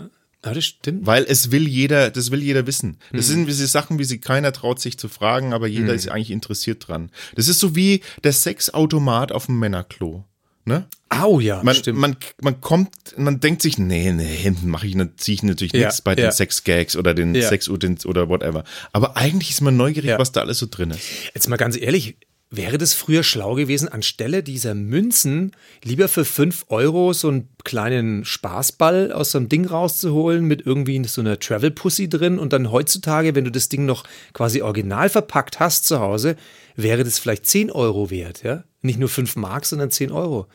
Ja, das stimmt. Weil es will jeder, das will jeder wissen. Das Hm. sind diese Sachen, wie sie keiner traut sich zu fragen, aber jeder ist eigentlich interessiert dran. Das ist so wie der Sexautomat auf dem Männerklo. Ne? Au, ja, Man, stimmt. man, man kommt, man denkt sich, nee, nee, hinten mache ich, ziehe ich natürlich Ja, nichts bei den ja. Sexgags oder den Ja. Sexutens oder whatever. Aber eigentlich ist man neugierig, Ja. was da alles so drin ist. Jetzt mal ganz ehrlich, wäre das früher schlau gewesen, anstelle dieser Münzen lieber für 5 Euro so einen kleinen Spaßball aus so einem Ding rauszuholen mit irgendwie so einer Travel Pussy drin und dann heutzutage, wenn du das Ding noch quasi original verpackt hast zu Hause, wäre das vielleicht 10 Euro wert, ja? Nicht nur 5 Mark, sondern 10 Euro.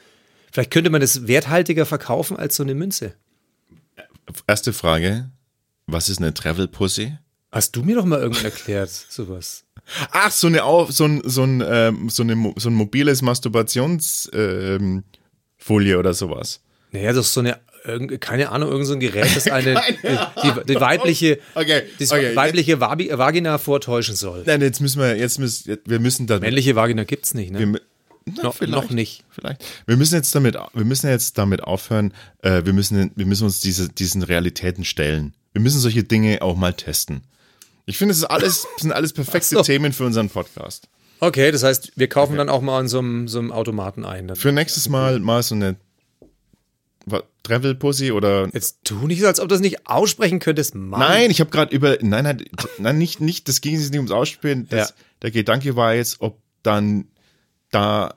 Vielleicht könnte man das werthaltiger verkaufen als so eine Münze. Erste Frage, was ist eine Travel Pussy? Hast du mir doch mal irgendwann erklärt, sowas? Ach, so eine so ein so ein ähm, so eine so ein mobiles Masturbationsfolie ähm, oder sowas. Naja, das ist so eine, keine Ahnung, irgend so ein Gerät, das eine, die, die weibliche, Okay, okay. weibliche Vagina vortäuschen soll. Nein, jetzt müssen wir jetzt müssen wir müssen da Männliche Vagina gibt's nicht, wir, ne? mü- na, Noch, vielleicht, noch nicht. Vielleicht. Wir müssen jetzt damit wir müssen jetzt damit aufhören. Äh, wir müssen wir müssen uns diese diesen Realitäten stellen. Wir müssen solche Dinge auch mal testen. Ich finde, es ist alles das sind alles perfekte so. Themen für unseren Podcast. Okay, das heißt, wir kaufen dann auch mal an so einem, so einem Automaten ein. Für nächstes Mal mal so eine Travel Pussy oder Jetzt tu nicht so, als ob du das nicht aussprechen könntest. Mann. Nein, ich habe gerade über nein, nein, nein, nicht nicht, das ging jetzt nicht ums Ausspielen, das, Ja. der Gedanke war jetzt, ob dann da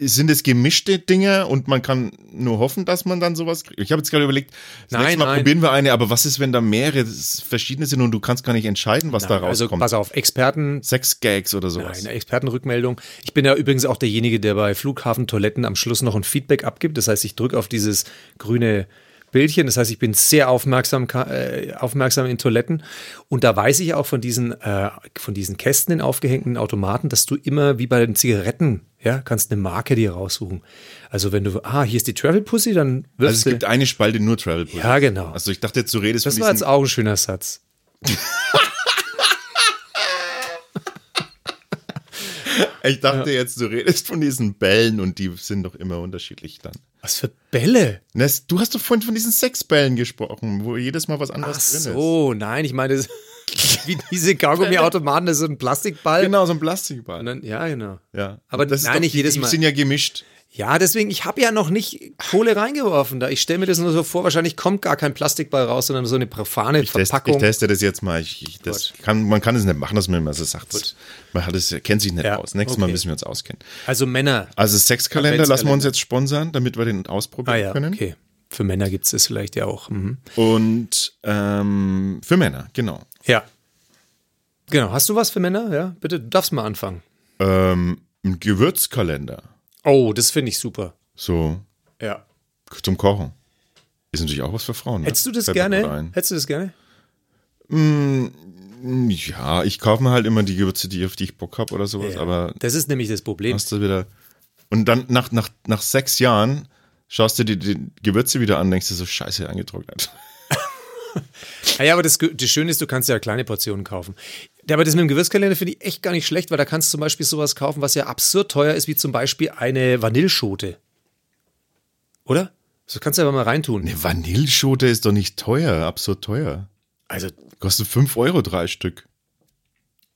sind es gemischte Dinge und man kann nur hoffen, dass man dann sowas kriegt. Ich habe jetzt gerade überlegt, das Nein, nächste Mal nein. probieren wir eine, aber was ist, wenn da mehrere verschiedene sind und du kannst gar nicht entscheiden, was da Also rauskommt? pass auf, Experten, Sex-Gags oder sowas. Eine Expertenrückmeldung. Ich bin ja übrigens auch derjenige, der bei Flughafentoiletten am Schluss noch ein Feedback abgibt. Das heißt, ich drücke auf dieses grüne Bildchen. Das heißt, ich bin sehr aufmerksam, äh, aufmerksam in Toiletten. Und da weiß ich auch von diesen, äh, von diesen Kästen in aufgehängten Automaten, dass du immer wie bei den Zigaretten, ja, kannst eine Marke dir raussuchen. Also wenn du, ah, hier ist die Travel Pussy, dann Also wirfst es du. gibt eine Spalte nur Travel Pussy. Ja, genau. Also ich dachte jetzt, du redest Das von war jetzt auch ein schöner Satz. ich dachte jetzt, du redest von diesen Bällen und die sind doch immer unterschiedlich dann. Was für Bälle? Das, du hast doch vorhin von diesen Sexbällen gesprochen, wo jedes Mal was Ach anderes drin ist. so, nein, ich meine, wie diese Kaugummi-Automaten, das ist so ein Plastikball. Genau, so ein Plastikball. Dann, ja, genau. Ja. Aber das ist nein, nicht die, jedes die Mal. sind ja gemischt. Ja, deswegen, ich habe ja noch nicht Kohle reingeworfen da. Ich stelle mir das nur so vor, wahrscheinlich kommt gar kein Plastikball raus, sondern so eine profane Ich, test, ich Verpackung. teste das jetzt mal. Ich, ich, das kann, man kann es nicht machen, dass man immer so sagt. Man hat es, kennt sich nicht Ja, aus. Nächstes Mal okay. müssen wir uns auskennen. also Männer. Also Sexkalender lassen wir uns jetzt sponsern, damit wir den ausprobieren Ah ja, können. okay. Für Männer gibt es das vielleicht ja auch. Mhm. Und ähm, für Männer, genau. Ja. Genau. Hast du was für Männer? Ja, bitte, du darfst mal anfangen. Ähm, ein Gewürzkalender. Oh, das finde ich super. So Ja. zum Kochen. Ist natürlich auch was für Frauen. ne? Hättest du das Fällt gerne? Hättest du das gerne? Ja, ich kaufe mir halt immer die Gewürze, die, auf die ich Bock habe oder sowas, Ja. aber das ist nämlich das Problem. hast du wieder. Und dann nach, nach, nach sechs Jahren schaust du dir die Gewürze wieder an, denkst du so, scheiße, angetrocknet. Ja, ja, aber das, das Schöne ist, du kannst ja kleine Portionen kaufen. Ja, aber das mit dem Gewürzkalender finde ich echt gar nicht schlecht, weil da kannst du zum Beispiel sowas kaufen, was ja absurd teuer ist, wie zum Beispiel eine Vanilleschote. Oder? Das kannst du aber mal reintun. Eine Vanilleschote ist doch nicht teuer, absurd teuer. Also, Kostet 5 Euro drei Stück.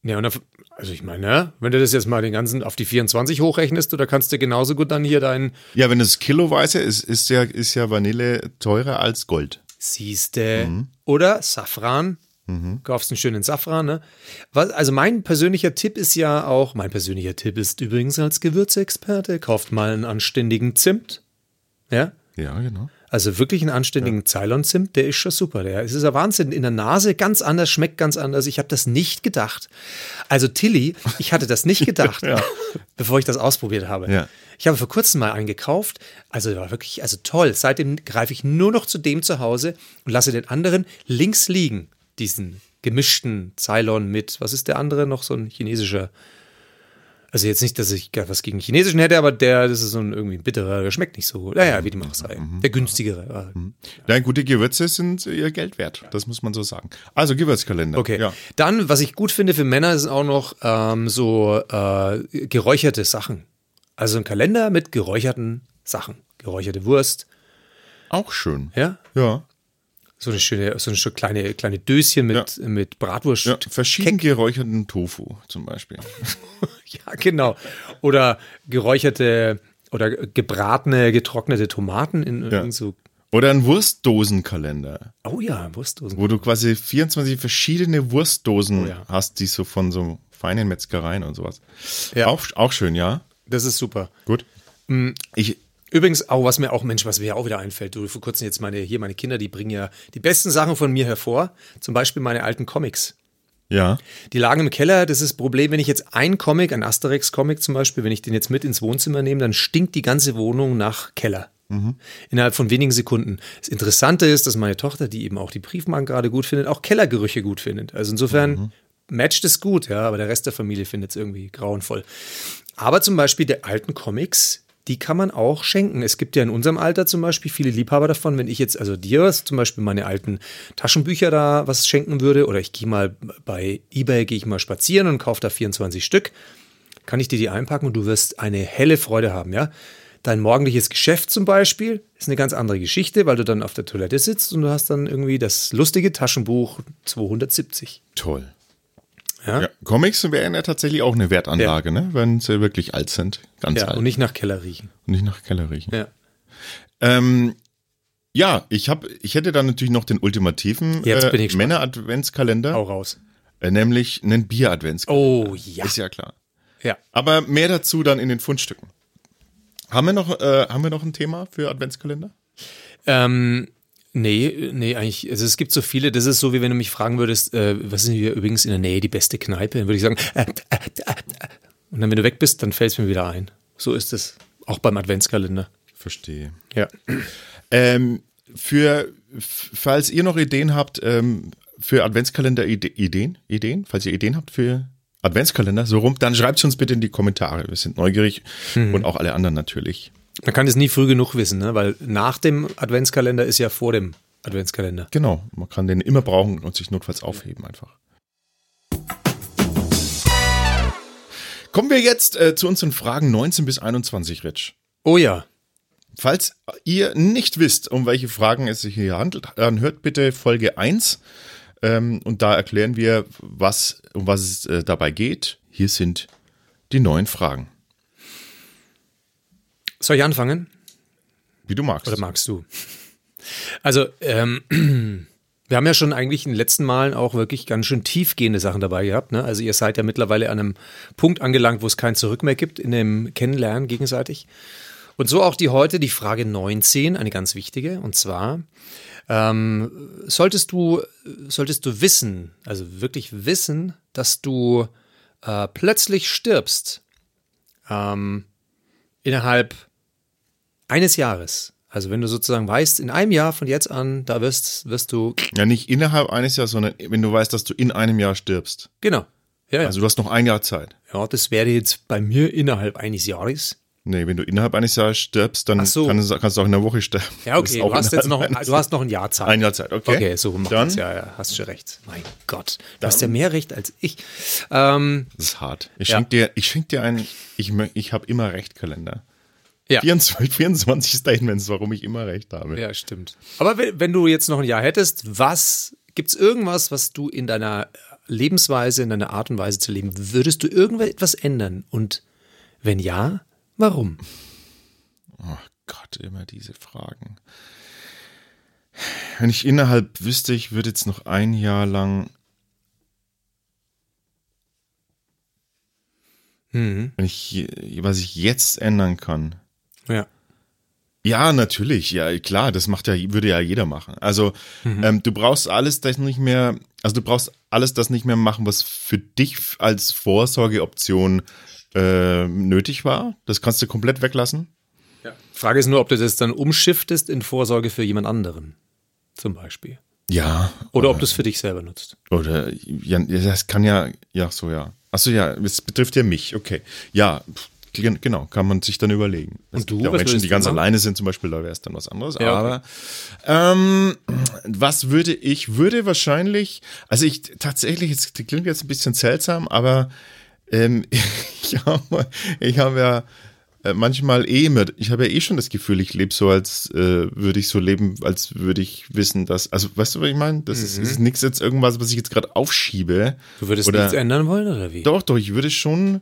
ja, und dann, also ich meine, ja, wenn du das jetzt mal den ganzen auf die 24 hochrechnest, oder kannst du genauso gut dann hier deinen Ja, wenn es kiloweise ist, ist ja, ist ja Vanille teurer als Gold. Siehste. Oder Safran. Kaufst einen schönen Safran, ne? Also mein persönlicher Tipp ist ja auch, mein persönlicher Tipp ist übrigens als Gewürzexperte, kauft mal einen anständigen Zimt. Ja? Ja, genau. Also wirklich einen anständigen Ceylon-Zimt, der ist schon super. Der es ist ja Wahnsinn. In der Nase ganz anders, schmeckt ganz anders. Ich habe das nicht gedacht. Also Tilly, ich hatte das nicht gedacht, bevor ich das ausprobiert habe. Ja. Ich habe vor kurzem mal einen gekauft. Also der war wirklich, also toll. Seitdem greife ich nur noch zu dem zu Hause und lasse den anderen links liegen. Diesen gemischten Ceylon mit, was ist der andere noch? So ein chinesischer. Also jetzt nicht, dass ich was gegen Chinesischen hätte, aber der, das ist so ein irgendwie ein bitterer, der schmeckt nicht so gut. Naja, wie dem auch sei. Der günstigere. Ja, gute Gewürze sind ihr Geld wert. Das muss man so sagen. Also Gewürzkalender. Okay. Ja. Dann, was ich gut finde für Männer, sind auch noch ähm, so äh, geräucherte Sachen. Also ein Kalender mit geräucherten Sachen. Geräucherte Wurst, Auch schön. ja. Ja. So eine schöne, so eine schöne kleine, kleine Döschen mit, mit Bratwurst. ja. Verschieden geräucherten Tofu zum Beispiel. Ja, genau. Oder geräucherte oder gebratene, getrocknete Tomaten in irgend so. Oder ein Wurstdosenkalender, Oh ja, Wurstdosen. wo du quasi 24 verschiedene Wurstdosen Oh ja. hast, die so von so feinen Metzgereien und sowas. Ja. Auch, auch schön, ja. Das ist super. Gut. Ich, Übrigens, auch was mir auch, Mensch, was mir ja auch wieder einfällt, du, vor kurzem jetzt meine, hier meine Kinder, die bringen ja die besten Sachen von mir hervor. Zum Beispiel meine alten Comics. ja. Die lagen im Keller, das ist das Problem, wenn ich jetzt ein Comic, ein Asterix-Comic zum Beispiel, wenn ich den jetzt mit ins Wohnzimmer nehme, dann stinkt die ganze Wohnung nach Keller. Innerhalb von wenigen Sekunden. Das Interessante ist, dass meine Tochter, die eben auch die Briefmarken gerade gut findet, auch Kellergerüche gut findet. Also insofern matcht es gut, ja, aber der Rest der Familie findet es irgendwie grauenvoll. Aber zum Beispiel der alten Comics, die kann man auch schenken. Es gibt ja in unserem Alter zum Beispiel viele Liebhaber davon. Wenn ich jetzt, also dir zum Beispiel meine alten Taschenbücher da was schenken würde, oder ich gehe mal bei Ebay, gehe ich mal spazieren und kaufe da 24 Stück, kann ich dir die einpacken und du wirst eine helle Freude haben, ja. Dein morgendliches Geschäft zum Beispiel ist eine ganz andere Geschichte, weil du dann auf der Toilette sitzt und du hast dann irgendwie das lustige Taschenbuch 270. Toll. Ja, Ja, Comics wären ja tatsächlich auch eine Wertanlage, ne? wenn sie wirklich alt sind. Ganz ja alt. und nicht nach Keller riechen. Und nicht nach Keller riechen. Ja. Ähm, ja, ich hab, ich hätte dann natürlich noch den ultimativen äh. Männer-Adventskalender, Hau raus. äh, nämlich einen Bier-Adventskalender. Oh ja. Ist ja klar. Ja. Aber mehr dazu dann in den Fundstücken. Haben wir noch, äh, haben wir noch ein Thema für Adventskalender? Ähm, nee, nee, eigentlich, also es gibt so viele, das ist so, wie wenn du mich fragen würdest, äh, was ist denn hier übrigens in der Nähe die beste Kneipe? Dann würde ich sagen, äh, äh, äh, äh. Und dann, wenn du weg bist, dann fällt es mir wieder ein. So ist es. Auch beim Adventskalender. Verstehe. Ja. Ähm, für, falls ihr noch Ideen habt, ähm, für Adventskalender -Ide Ideen, Ideen, falls ihr Ideen habt für Adventskalender, so rum, dann schreibt uns bitte in die Kommentare. Wir sind neugierig und auch alle anderen natürlich. Man kann es nie früh genug wissen, ne? weil nach dem Adventskalender ist ja vor dem Adventskalender. Genau, man kann den immer brauchen und sich notfalls aufheben einfach. Kommen wir jetzt äh, zu unseren Fragen 19 bis 21, Rich. Oh ja. Falls ihr nicht wisst, um welche Fragen es sich hier handelt, dann hört bitte Folge 1. Ähm, und da erklären wir, was, um was es äh, dabei geht. Hier sind die neuen Fragen. Soll ich anfangen? Wie du magst. Oder magst du? Also, ähm, wir haben ja schon eigentlich in den letzten Malen auch wirklich ganz schön tiefgehende Sachen dabei gehabt. Ne? Also ihr seid ja mittlerweile an einem Punkt angelangt, wo es kein Zurück mehr gibt in dem Kennenlernen gegenseitig. Und so auch die heute, die Frage 19, eine ganz wichtige, und zwar, ähm, solltest du, solltest du wissen, also wirklich wissen, dass du äh, plötzlich stirbst, ähm, innerhalb eines Jahres. Also wenn du sozusagen weißt, in einem Jahr von jetzt an, da wirst, wirst du. Ja, nicht innerhalb eines Jahres, sondern wenn du weißt, dass du in einem Jahr stirbst. Genau. Ja, ja. Also du hast noch ein Jahr Zeit. ja, das wäre jetzt bei mir innerhalb eines Jahres. Nee, wenn du innerhalb eines Jahres stirbst, dann so. kannst, du- kannst du auch in der Woche sterben. Ja, okay, du hast jetzt noch, du hast noch ein Jahr Zeit. Ein Jahr Zeit, okay. Okay, so macht Dann- das. Ja, ja, hast schon recht. Mein Gott, du hast ja mehr Recht als ich. Ähm, Das ist hart. Ich Ja. schenk dir, ich schenk dir einen, ich, ich habe immer recht Kalender. Ja. 24, 24 Statements, warum ich immer recht habe. Ja, stimmt. Aber wenn, wenn du jetzt noch ein Jahr hättest, was gibt's irgendwas, was du in deiner Lebensweise, in deiner Art und Weise zu leben, würdest du irgendetwas ändern? Und wenn ja, warum? Oh Gott, immer diese Fragen. Wenn ich innerhalb wüsste, ich würde jetzt noch ein Jahr lang. Mhm. Wenn ich, was ich jetzt ändern kann. Ja. Ja, natürlich, ja, klar, das macht ja, würde ja jeder machen. Also, ähm, du brauchst alles das nicht mehr, also du brauchst alles das nicht mehr machen, was für dich als Vorsorgeoption äh, nötig war. Das kannst du komplett weglassen. Frage ist nur, ob du das dann umschiftest in Vorsorge für jemand anderen. Zum Beispiel. Ja. Oder ob du es für dich selber nutzt. Oder ja, das kann ja, ja, so ja. Achso, ja, es betrifft ja mich, okay. Ja, pff, genau, kann man sich dann überlegen. Und du, auch Menschen, die ganz machen? alleine sind, zum Beispiel, da wäre es dann was anderes. Ja, Aber ähm, was würde ich, würde wahrscheinlich, also ich tatsächlich, es klingt jetzt ein bisschen seltsam, aber ähm, ich habe ich hab ja äh, manchmal eh immer, ich habe ja eh schon das Gefühl, ich lebe so, als äh, würde ich so leben, als würde ich wissen, dass, also weißt du, was ich meine? Das ist, ist nichts jetzt irgendwas, was ich jetzt gerade aufschiebe. Du würdest Oder- nichts ändern wollen, oder wie? Doch, doch, ich würde schon,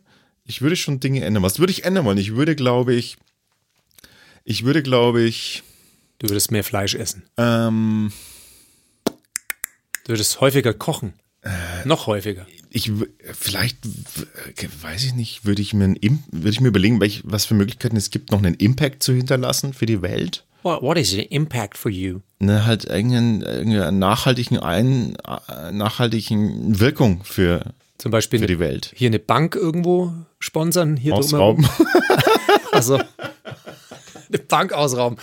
ich würde schon Dinge ändern. Was würde ich ändern wollen? Ich würde, glaube ich, ich würde, glaube ich, Du würdest mehr Fleisch essen. ähm, Du würdest häufiger kochen. Noch häufiger. ich vielleicht w- weiß ich nicht, würde ich mir einen, würde ich mir überlegen, welch, was für Möglichkeiten es gibt, noch einen Impact zu hinterlassen für die Welt. What, what is the impact for you? Ne, halt irgendeinen, irgendeinen nachhaltigen ein, äh, nachhaltigen Wirkung für, Zum Beispiel für die Welt. hier eine Bank irgendwo sponsern, hier. Ausrauben. Also eine Bank ausrauben.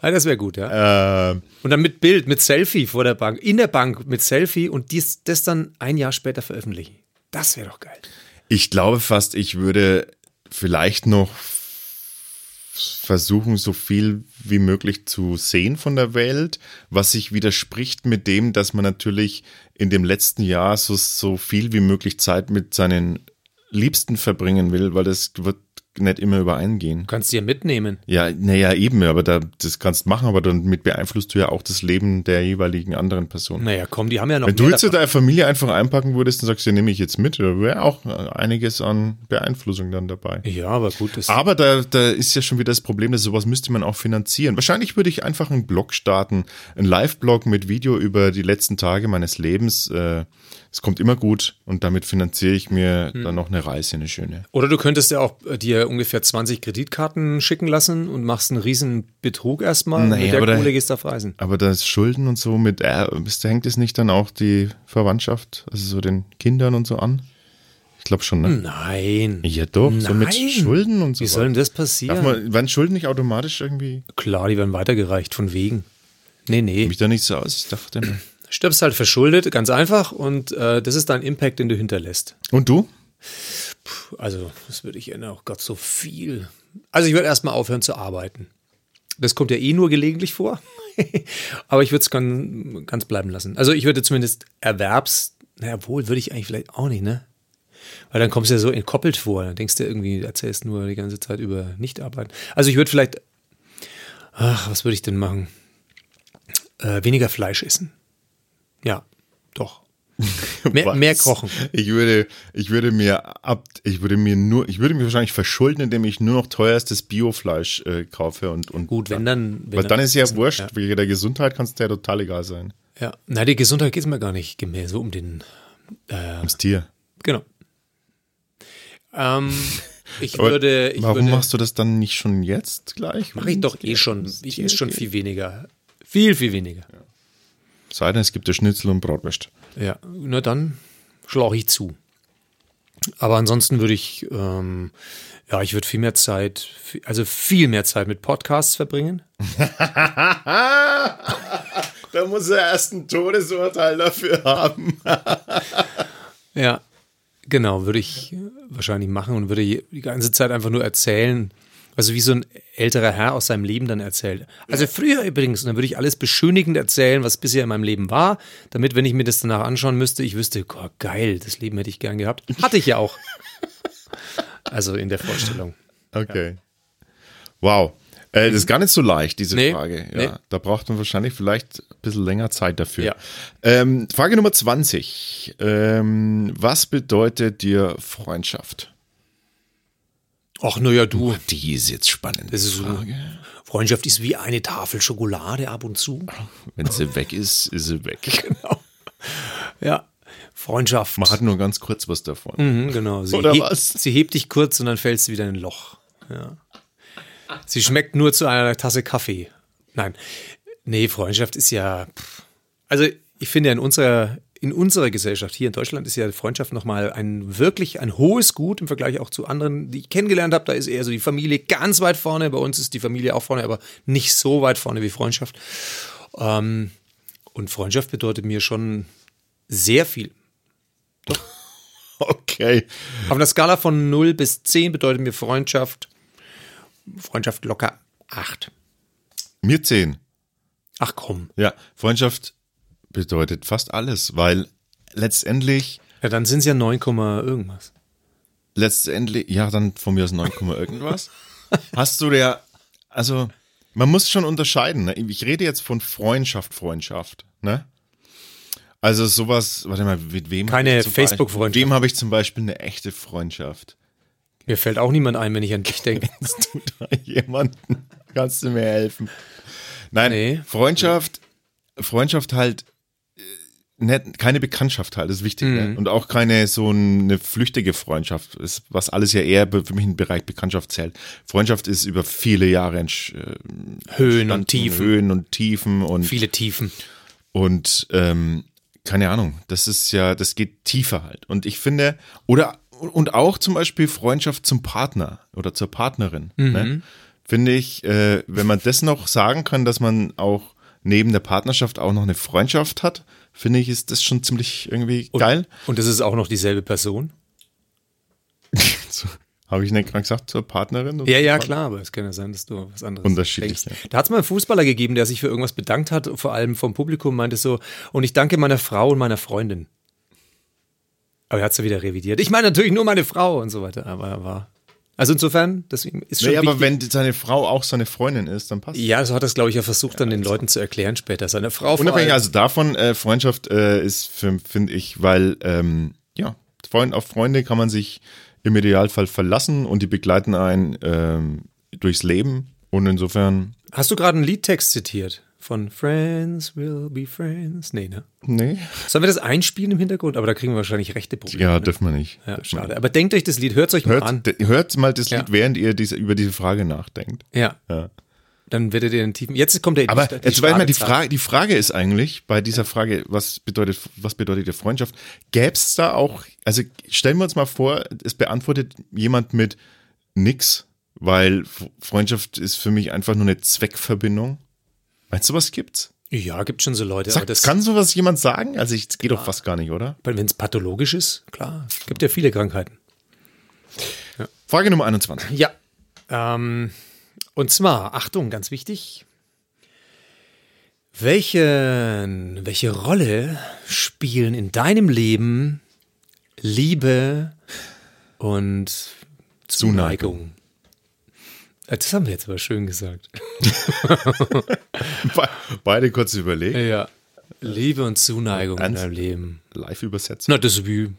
Das wäre gut, ja. äh, Und dann mit Bild, mit Selfie vor der Bank, in der Bank mit Selfie und dies, das dann ein Jahr später veröffentlichen. Das wäre doch geil. Ich glaube fast, ich würde vielleicht noch versuchen, so viel wie möglich zu sehen von der Welt, was sich widerspricht mit dem, dass man natürlich in dem letzten Jahr so, so viel wie möglich Zeit mit seinen Liebsten verbringen will, weil das wird nicht immer übereingehen. Du kannst die ja mitnehmen. Ja, naja, eben, aber da, das kannst du machen, aber damit beeinflusst du ja auch das Leben der jeweiligen anderen Person. Naja, komm, die haben ja noch Wenn du jetzt deine Familie einfach einpacken würdest und sagst, ja, nehme ich jetzt mit, da wäre auch einiges an Beeinflussung dann dabei. Ja, aber gut, das Aber da, da ist ja schon wieder das Problem, dass sowas müsste man auch finanzieren. Wahrscheinlich würde ich einfach einen Blog starten, einen Live-Blog mit Video über die letzten Tage meines Lebens. Äh, Es kommt immer gut und damit finanziere ich mir Hm. dann noch eine Reise, eine schöne. Oder du könntest ja auch äh, dir ungefähr 20 Kreditkarten schicken lassen und machst einen riesen Betrug erstmal. Naja, mit der aber da- Kohle gehst du auf Reisen. Aber das Schulden und so mit, äh, hängt es nicht dann auch die Verwandtschaft, also so den Kindern und so an? Ich glaube schon, ne? Nein. Ja doch, so mit Nein. Schulden und so. Wie soll denn das Darf passieren? man, werden Schulden nicht automatisch irgendwie? Klar, die werden weitergereicht von wegen. Nee, nee. Mich da nicht so aus. Ich dachte immer. Stirbst halt verschuldet, ganz einfach. Und äh, das ist dein Impact, den du hinterlässt. Und du? Also, das würde ich ändern. Oh Gott, so viel. Also, ich würde erstmal aufhören zu arbeiten. Das kommt ja eh nur gelegentlich vor. Aber ich würde es ganz, ganz bleiben lassen. Also, ich würde zumindest Erwerbs, naja, wohl würde ich eigentlich vielleicht auch nicht, ne? Weil dann kommst du ja so entkoppelt vor. Dann denkst du irgendwie, erzählst nur die ganze Zeit über Nicht-Arbeiten. Also, ich würde vielleicht, ach, was würde ich denn machen? Äh, weniger Fleisch essen. Ja, doch. Mehr, mehr kochen. Ich würde, ich würde mir ab, ich würde mir nur, ich würde mir wahrscheinlich verschulden, indem ich nur noch teuerstes Biofleisch äh, kaufe und, und Gut, wenn dann. Wenn Weil dann ist ja essen. wurscht, Ja. wegen der Gesundheit kann es dir total egal sein. Ja, na, die Gesundheit geht es mir gar nicht mehr so um den. Ums Tier. Genau. Ähm, Ich Aber würde, ich warum würde, machst du das dann nicht schon jetzt gleich? mache ich doch eh schon. Ich esse schon viel weniger. Viel, viel weniger. Sei denn, es gibt ja Schnitzel und Bratwurst. Ja, na dann schlage ich zu. Aber ansonsten würde ich, ähm, ja, ich würde viel mehr Zeit, also viel mehr Zeit mit Podcasts verbringen. Da muss er erst ein Todesurteil dafür haben. Ja, genau, würde ich wahrscheinlich machen und würde die ganze Zeit einfach nur erzählen. Also wie so ein älterer Herr aus seinem Leben dann erzählt. Also früher übrigens, und dann würde ich alles beschönigend erzählen, was bisher in meinem Leben war, damit, wenn ich mir das danach anschauen müsste, ich wüsste, oh, geil, das Leben hätte ich gern gehabt. Hatte ich ja auch. Also in der Vorstellung. Okay. Wow. Äh, das ist gar nicht so leicht, diese Nee, Frage. Ja, nee. Da braucht man wahrscheinlich vielleicht ein bisschen länger Zeit dafür. Ja. Ähm, Frage Nummer 20. Ähm, was bedeutet dir Freundschaft? Ach, naja, du. Die ist jetzt spannend. Das ist so, Freundschaft ist wie eine Tafel Schokolade ab und zu. Wenn sie weg ist, ist sie weg. Ja. Freundschaft. Man hat nur ganz kurz was davon. Mhm, genau. Sie, Oder heb- was? sie hebt dich kurz und dann fällst du wieder in ein Loch. Ja. Sie schmeckt nur zu einer Tasse Kaffee. Nein. Nee, Freundschaft ist ja. pff. Also, ich finde ja in unserer, in unserer Gesellschaft hier in Deutschland ist ja Freundschaft nochmal ein wirklich ein hohes Gut im Vergleich auch zu anderen, die ich kennengelernt habe. Da ist eher so die Familie ganz weit vorne. Bei uns ist die Familie auch vorne, aber nicht so weit vorne wie Freundschaft. Ähm, und Freundschaft bedeutet mir schon sehr viel. Okay. Auf einer Skala von 0 bis 10 bedeutet mir Freundschaft, Freundschaft locker 8. Mir zehn. Ach komm. Ja, Freundschaft bedeutet fast alles, weil letztendlich, Ja, dann sind es ja 9, Komma irgendwas. letztendlich, ja, dann von mir aus 9, irgendwas. Hast du der, also, man muss schon unterscheiden. Ne? Ich rede jetzt von Freundschaft, Freundschaft. Ne? Also sowas, warte mal, mit wem? Keine Facebook-Freundschaft. Mit wem habe ich zum Beispiel eine echte Freundschaft? Mir fällt auch niemand ein, wenn ich an dich denke. Kennst du da jemanden? Kannst du mir helfen? Nein, Nee. Freundschaft, Freundschaft halt, nicht, keine Bekanntschaft halt, ist wichtig. Mhm. Ne? Und auch keine so eine flüchtige Freundschaft, ist, was alles ja eher für mich im Bereich Bekanntschaft zählt. Freundschaft ist über viele Jahre entsch- äh, Höhen und Tiefen. Höhen und Tiefen und, Viele Tiefen. und ähm, keine Ahnung, das ist ja, das geht tiefer halt. Und ich finde, oder und auch zum Beispiel Freundschaft zum Partner oder zur Partnerin. Ne? Finde ich, äh, wenn man das noch sagen kann, dass man auch neben der Partnerschaft auch noch eine Freundschaft hat, finde ich, ist das schon ziemlich irgendwie geil. Und das ist auch noch dieselbe Person? So, Habe ich nicht gerade gesagt zur Partnerin? Ja, ja, Partner? klar, aber es kann ja sein, dass du was anderes Unterschiedlich, denkst. Da hat es mal einen Fußballer gegeben, der sich für irgendwas bedankt hat, vor allem vom Publikum, meinte so, und ich danke meiner Frau und meiner Freundin. Aber er hat es ja wieder revidiert. Ich meine natürlich nur meine Frau und so weiter, aber er war. Also insofern, deswegen ist schon Nee, aber wichtig. wenn seine Frau auch seine Freundin ist, dann passt Ja, so hat er es, glaube ich, ja versucht, dann den Leuten zu erklären später. Seine Frau vor Unabhängig allem. also davon, äh, Freundschaft äh, ist, finde ich, weil, ähm, ja, Freund auf Freunde kann man sich im Idealfall verlassen und die begleiten einen ähm, durchs Leben. Und insofern, Hast du gerade einen Liedtext zitiert? Von Friends will be friends? Nee, ne? nee. Sollen wir das einspielen im Hintergrund? Aber da kriegen wir wahrscheinlich rechte Probleme. Ja, ne? dürfen wir nicht. ja schade. Aber denkt euch das Lied, hört es euch mal Hört, an. de- hört mal das Ja. Lied, während ihr diese, über diese Frage nachdenkt. Ja. Ja. Dann werdet ihr den tiefen. Jetzt kommt der Aber die jetzt weiß mal, die Frage, die Frage ist eigentlich bei dieser Frage, was bedeutet, was bedeutet die Freundschaft? Gäbe es da auch, also stellen wir uns mal vor, es beantwortet jemand mit nix, weil Freundschaft ist für mich einfach nur eine Zweckverbindung. Meinst du, was gibt's? Ja, gibt schon so Leute. Sag, das, kann sowas jemand sagen? Also ich, geht doch fast gar nicht, oder? wenn es pathologisch ist, klar. Es gibt ja viele Krankheiten. Frage Nummer 21. Ja. Ähm, und zwar, Achtung, ganz wichtig. Welche, welche Rolle spielen in deinem Leben Liebe und Zuneigung? Äh, Das haben wir jetzt aber schön gesagt. Be beide kurz überlegen. Ja. Liebe und Zuneigung in Ernst? deinem Leben. Live übersetzt. Na, das ist wie,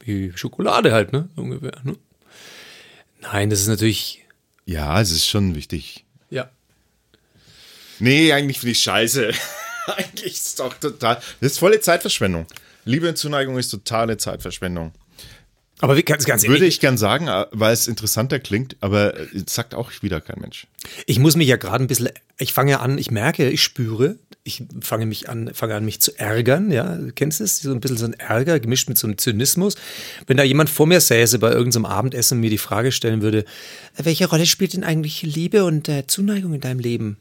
wie Schokolade halt, ne? Ungefähr. Ne? Nein, das ist natürlich. Ja, es ist schon wichtig. Ja. Nee, eigentlich finde ich scheiße. eigentlich ist es doch total. Das ist volle Zeitverschwendung. Liebe und Zuneigung ist totale Zeitverschwendung. Aber wie, ganz, ganz Würde ehrlich, ich gern sagen, äh, weil es interessanter klingt, aber äh, sagt auch wieder kein Mensch. ich muss mich ja gerade ein bisschen, ich fange ja an, ich merke, ich spüre, ich fange mich an, fange an, mich zu ärgern, ja, du kennst es? So ein bisschen so ein Ärger, gemischt mit so einem Zynismus. Wenn da jemand vor mir säße bei irgendeinem Abendessen und mir die Frage stellen würde, welche Rolle spielt denn eigentlich Liebe und äh, Zuneigung in deinem Leben?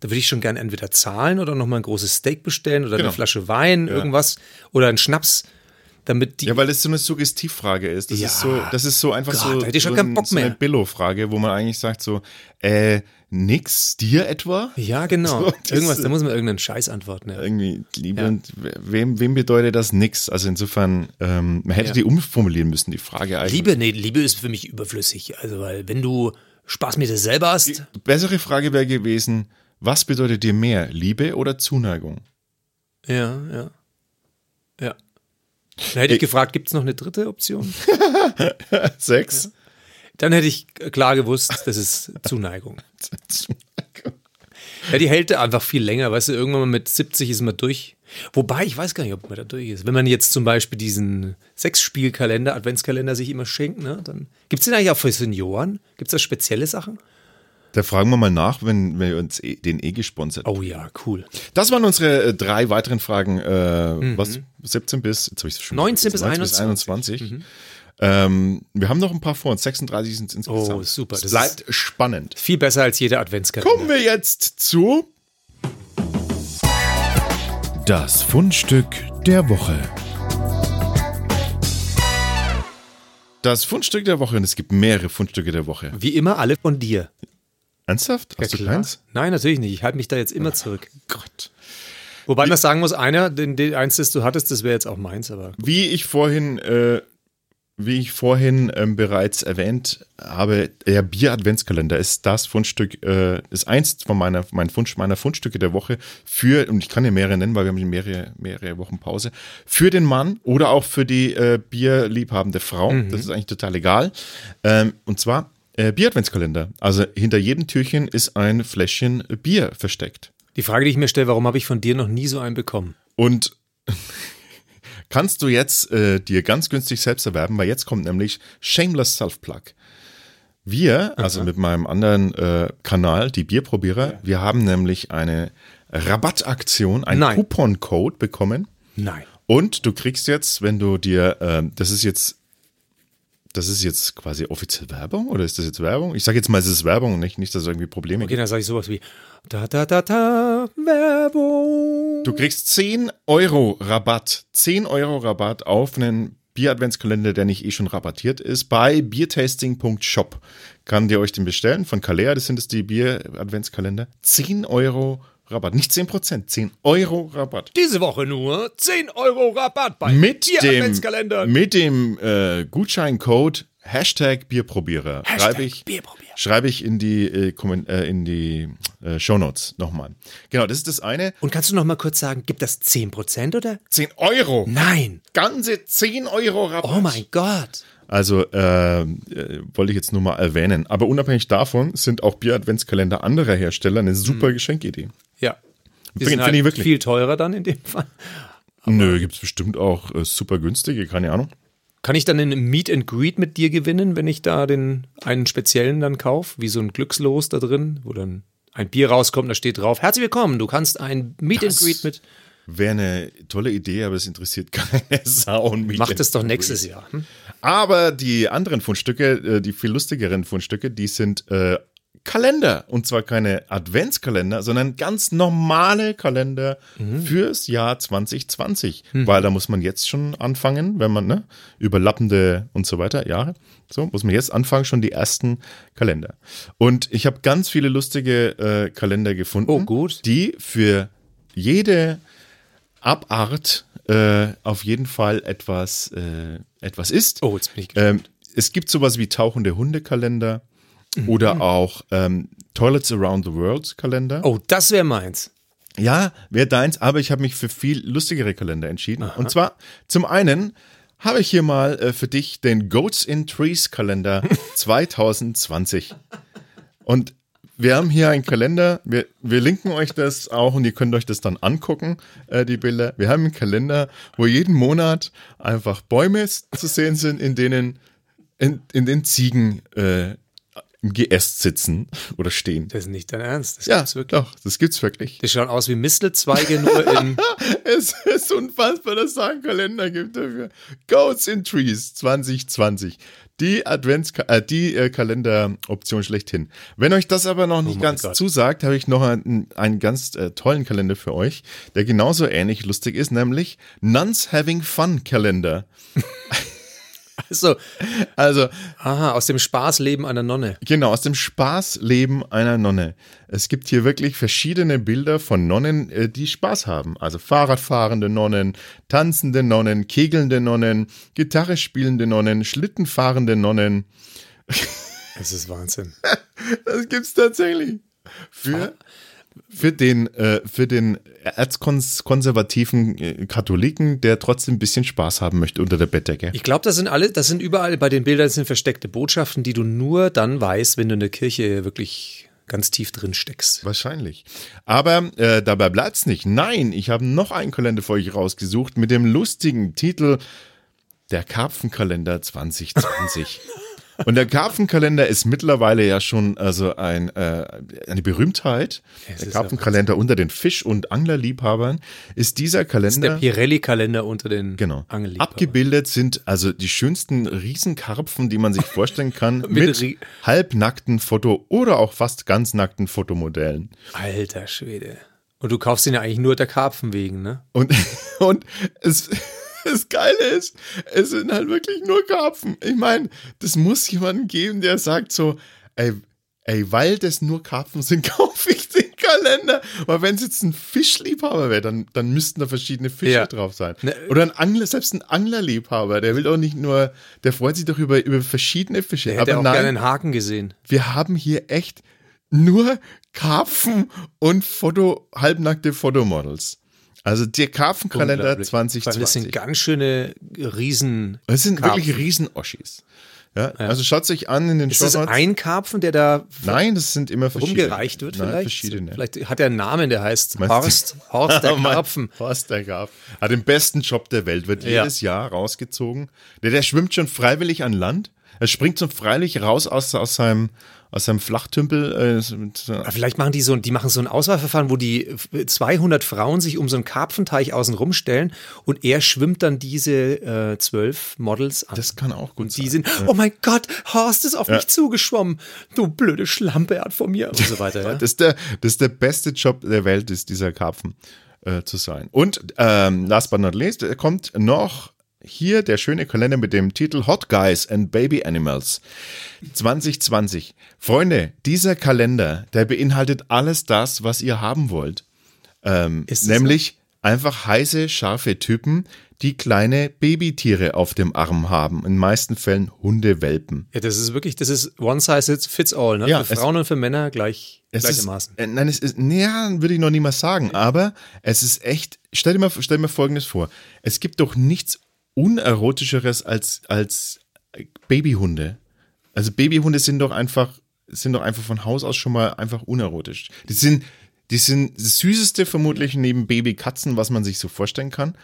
Da würde ich schon gern entweder zahlen oder nochmal ein großes Steak bestellen oder Genau. eine Flasche Wein, irgendwas, oder einen Schnaps, damit die Ja, weil es so eine Suggestivfrage ist. Das Ja. ist so, das ist so einfach Gott, so, da hätte ich schon so, keinen ein- Bock so eine mehr. Billo-Frage, wo man eigentlich sagt so, äh, nix, dir etwa? Ja, genau. So, das- Irgendwas, da muss man irgendeinen Scheiß antworten. Ja. Irgendwie Liebe Ja. und wem, wem bedeutet das nix? Also insofern, ähm, man hätte die umformulieren müssen, die Frage eigentlich. Liebe, nee, Liebe ist für mich überflüssig. Also, weil wenn du Spaß mit dir selber hast, Bessere Frage wäre gewesen, was bedeutet dir mehr, Liebe oder Zuneigung? ja, ja. Ja. Dann hätte ich gefragt, gibt es noch eine dritte Option? Sex? Dann hätte ich klar gewusst, das ist Zuneigung. Ja, die hält einfach viel länger, weißt du, irgendwann mal mit 70 ist man durch. Wobei, ich weiß gar nicht, ob man da durch ist. Wenn man jetzt zum Beispiel diesen Sechsspielkalender, Adventskalender sich immer schenkt, ne, dann gibt es den eigentlich auch für Senioren? Gibt es da spezielle Sachen? Da fragen wir mal nach, wenn, wir uns eh- den eh gesponsert Oh ja, cool. Das waren unsere äh, drei weiteren Fragen. Äh, Was? 17 bis, jetzt hab ich's schon 19 bis 21. Ähm, wir haben noch ein paar vor uns. 36 sind es insgesamt. Oh, super. Das bleibt spannend. Viel besser als jeder Adventskalender. Kommen wir jetzt zu das Fundstück der Woche. Das Fundstück der Woche, und es gibt mehrere Fundstücke der Woche. Wie immer alle von dir. Ernsthaft? Hast du klar. keins? Nein, natürlich nicht. Ich halte mich da jetzt immer zurück. Gott. Wobei man sagen muss, einer, den, den eins, das du hattest, das wäre jetzt auch meins, aber Wie ich vorhin, äh, wie ich vorhin ähm, bereits erwähnt habe, der Bier-Adventskalender ist das Fundstück, äh, ist eins von meiner, mein Fundst, meiner Fundstücke der Woche für, und ich kann ja mehrere nennen, weil wir haben mehrere, mehrere Wochen Pause, für den Mann oder auch für die äh, bierliebhabende Frau. Das ist eigentlich total egal. Ähm, und zwar äh, Bier-Adventskalender. Also hinter jedem Türchen ist ein Fläschchen Bier versteckt. die Frage, die ich mir stelle, warum habe ich von dir noch nie so einen bekommen? Und kannst du jetzt äh, dir ganz günstig selbst erwerben, weil jetzt kommt nämlich Shameless Self-Plug. Wir, also mit meinem anderen äh, Kanal, die Bierprobierer, wir haben nämlich eine Rabattaktion, einen. Couponcode bekommen. Nein. Und du kriegst jetzt, wenn du dir, ähm, das ist jetzt, das ist jetzt quasi offiziell Werbung oder ist das jetzt Werbung? Ich sage jetzt mal, es ist Werbung und nicht, nicht dass es irgendwie Probleme Okay, dann sage ich sowas wie da da da da Werbung. Du kriegst 10 Euro Rabatt. 10 Euro Rabatt auf einen Bier-Adventskalender, der nicht eh schon rabattiert ist, bei biertasting.shop. Kann ihr euch den bestellen von Kalea, das sind es die Bier-Adventskalender. 10 Euro Rabatt. Nicht 10 Prozent, 10 Euro Rabatt. Diese Woche nur 10 Euro Rabatt bei Mit Bier dem, Adventskalender. mit dem äh, Gutscheincode Hashtag Bierprobierer schreibe ich, Bierprobier. schreibe ich in die, äh, äh, in die äh, Shownotes nochmal. Genau, das ist das eine. Und kannst du noch mal kurz sagen, gibt das 10% oder? 10 Euro. Nein. Ganze 10 Euro Rabatt. Oh mein Gott. Also äh, äh, wollte ich jetzt nur mal erwähnen. Aber unabhängig davon sind auch Bier-Adventskalender anderer Hersteller eine super Geschenkidee. Ja. Die sind halt ich wirklich. viel teurer dann in dem Fall. Nö, gibt's bestimmt auch äh, super günstige, keine Ahnung. Kann ich dann einen Meet and Greet mit dir gewinnen, wenn ich da den einen speziellen dann kaufe, wie so ein Glückslos da drin, wo dann ein Bier rauskommt, da steht drauf, herzlich willkommen, du kannst ein Meet Das- and Greet mit, Wäre eine tolle Idee, aber es interessiert keine Sau. und mich. mach das doch nächstes Jahr. Hm? Aber die anderen Fundstücke, äh, die viel lustigeren Fundstücke, die sind äh, Kalender. Und zwar keine Adventskalender, sondern ganz normale Kalender fürs Jahr 2020. Weil da muss man jetzt schon anfangen, wenn man, ne, überlappende und so weiter, Jahre. So, muss man jetzt anfangen, schon die ersten Kalender. Und ich habe ganz viele lustige äh, Kalender gefunden. Oh, gut. Die für jede Abart äh, auf jeden Fall etwas, äh, etwas ist. Oh, jetzt bin ich gespannt. Ähm, es gibt sowas wie tauchende Hundekalender oder auch ähm, Toilets Around the World Kalender. Oh, das wäre meins. Ja, wäre deins, aber ich habe mich für viel lustigere Kalender entschieden. Und zwar zum einen habe ich hier mal äh, für dich den Goats in Trees Kalender 2020. Und wir haben hier einen Kalender. Wir, wir linken euch das auch und ihr könnt euch das dann angucken, äh, die Bilder. Wir haben einen Kalender, wo jeden Monat einfach Bäume zu sehen sind, in denen in, in den Ziegen äh, im Geäst sitzen oder stehen. Das ist nicht dein Ernst. Das Ja, gibt's wirklich. doch, das gibt's wirklich. Die schauen aus wie Mistelzweige, nur in. Es ist unfassbar, dass es da einen Kalender gibt dafür. Goats in Trees 2020. Die Advents äh, die äh, Kalenderoption schlechthin. Wenn euch das aber noch nicht mein ganz Gott. zusagt, habe ich noch einen, einen ganz äh, tollen Kalender für euch, der genauso ähnlich lustig ist, nämlich Nuns Having Fun Kalender. Also, Also aha, aus dem Spaßleben einer Nonne. Genau, aus dem Spaßleben einer Nonne. Es gibt hier wirklich verschiedene Bilder von Nonnen, äh, die Spaß haben. Also Fahrradfahrende Nonnen, tanzende Nonnen, kegelnde Nonnen, Gitarre spielende Nonnen, Schlittenfahrende Nonnen. Das ist Wahnsinn. Das gibt's tatsächlich. Für, für den, äh, für den erzkonservativen äh, Katholiken, der trotzdem ein bisschen Spaß haben möchte unter der Bettdecke. Ich glaube, das sind alle, das sind überall bei den Bildern sind versteckte Botschaften, die du nur dann weißt, wenn du in der Kirche wirklich ganz tief drin steckst. Wahrscheinlich. Aber äh, dabei bleibt's nicht. Nein, ich habe noch einen Kalender für euch rausgesucht mit dem lustigen Titel Der Karpfenkalender 2020. Und der Karpfenkalender ist mittlerweile ja schon also ein, äh, eine Berühmtheit. Es der Karpfenkalender unter den Fisch- und Anglerliebhabern ist dieser Das ist der Kalender. Pirelli-Kalender unter den Genau. Angelliebhabern. Abgebildet sind also die schönsten Riesenkarpfen, die man sich vorstellen kann, Mit mit halbnackten Foto- oder auch fast ganz nackten Fotomodellen. Alter Schwede. Und du kaufst ihn ja eigentlich nur der Karpfen wegen, ne? Und, und es, das Geile ist, es sind halt wirklich nur Karpfen. Ich meine, das muss jemanden geben, der sagt so, ey, ey, weil das nur Karpfen sind, kaufe ich den Kalender. Aber wenn es jetzt ein Fischliebhaber wäre, dann, dann müssten da verschiedene Fische Ja. drauf sein. Ne, Oder ein Angler, selbst ein Anglerliebhaber, der will doch nicht nur, der freut sich doch über, über verschiedene Fische. Der hätte Aber auch gerne nein, einen Haken gesehen. wir haben hier echt nur Karpfen und Foto, halbnackte Fotomodels. Also der Karpfenkalender Unglaublich. Vor allem, Das 2020. sind ganz schöne Riesen. Das sind wirklich Riesenoschis. Ja, also schaut sich an in den Ist das Shownotes. ein Karpfen, der da Nein, das sind immer verschiedene. rumgereicht wird Nein, vielleicht? verschiedene. Vielleicht hat er einen Namen, der heißt Meinst du- Horst, Horst der Karpfen. Horst der Karpfen. Hat den besten Job der Welt, wird Ja. jedes Jahr rausgezogen. Der, der schwimmt schon freiwillig an Land. Er springt so freiwillig raus aus, aus seinem, aus seinem Flachtümpel. Äh, Vielleicht machen die so, die machen so ein Auswahlverfahren, wo die 200 Frauen sich um so einen Karpfenteich außen rumstellen und er schwimmt dann diese äh, zwölf Models an. das kann auch gut und die sein. sind, oh mein Gott, Horst ist auf mich zugeschwommen. Du blöde Schlampe, er hat vor mir und so weiter. Ja? Das ist der, das ist der beste Job der Welt, ist dieser Karpfen äh, zu sein. Und ähm, last but not least äh, kommt noch hier der schöne Kalender mit dem Titel Hot Guys and Baby Animals 2020. Freunde, dieser Kalender, der beinhaltet alles das, was ihr haben wollt. Ähm, Ist nämlich einfach heiße, scharfe Typen, die kleine Babytiere auf dem Arm haben. In den meisten Fällen Hundewelpen. ja, das ist wirklich, das ist one size fits all, ne? Ja, für Frauen und für Männer gleich, Es ist, gleichermaßen. äh, nein, es ist, ja, würde ich noch nie mal sagen, aber es ist echt, stell dir mal, stell dir mal Folgendes vor. Es gibt doch nichts unerotischeres als, als Babyhunde. Also Babyhunde sind doch einfach, sind doch einfach von Haus aus schon mal einfach unerotisch. Die sind, die sind das süßeste vermutlich neben Babykatzen, was man sich so vorstellen kann.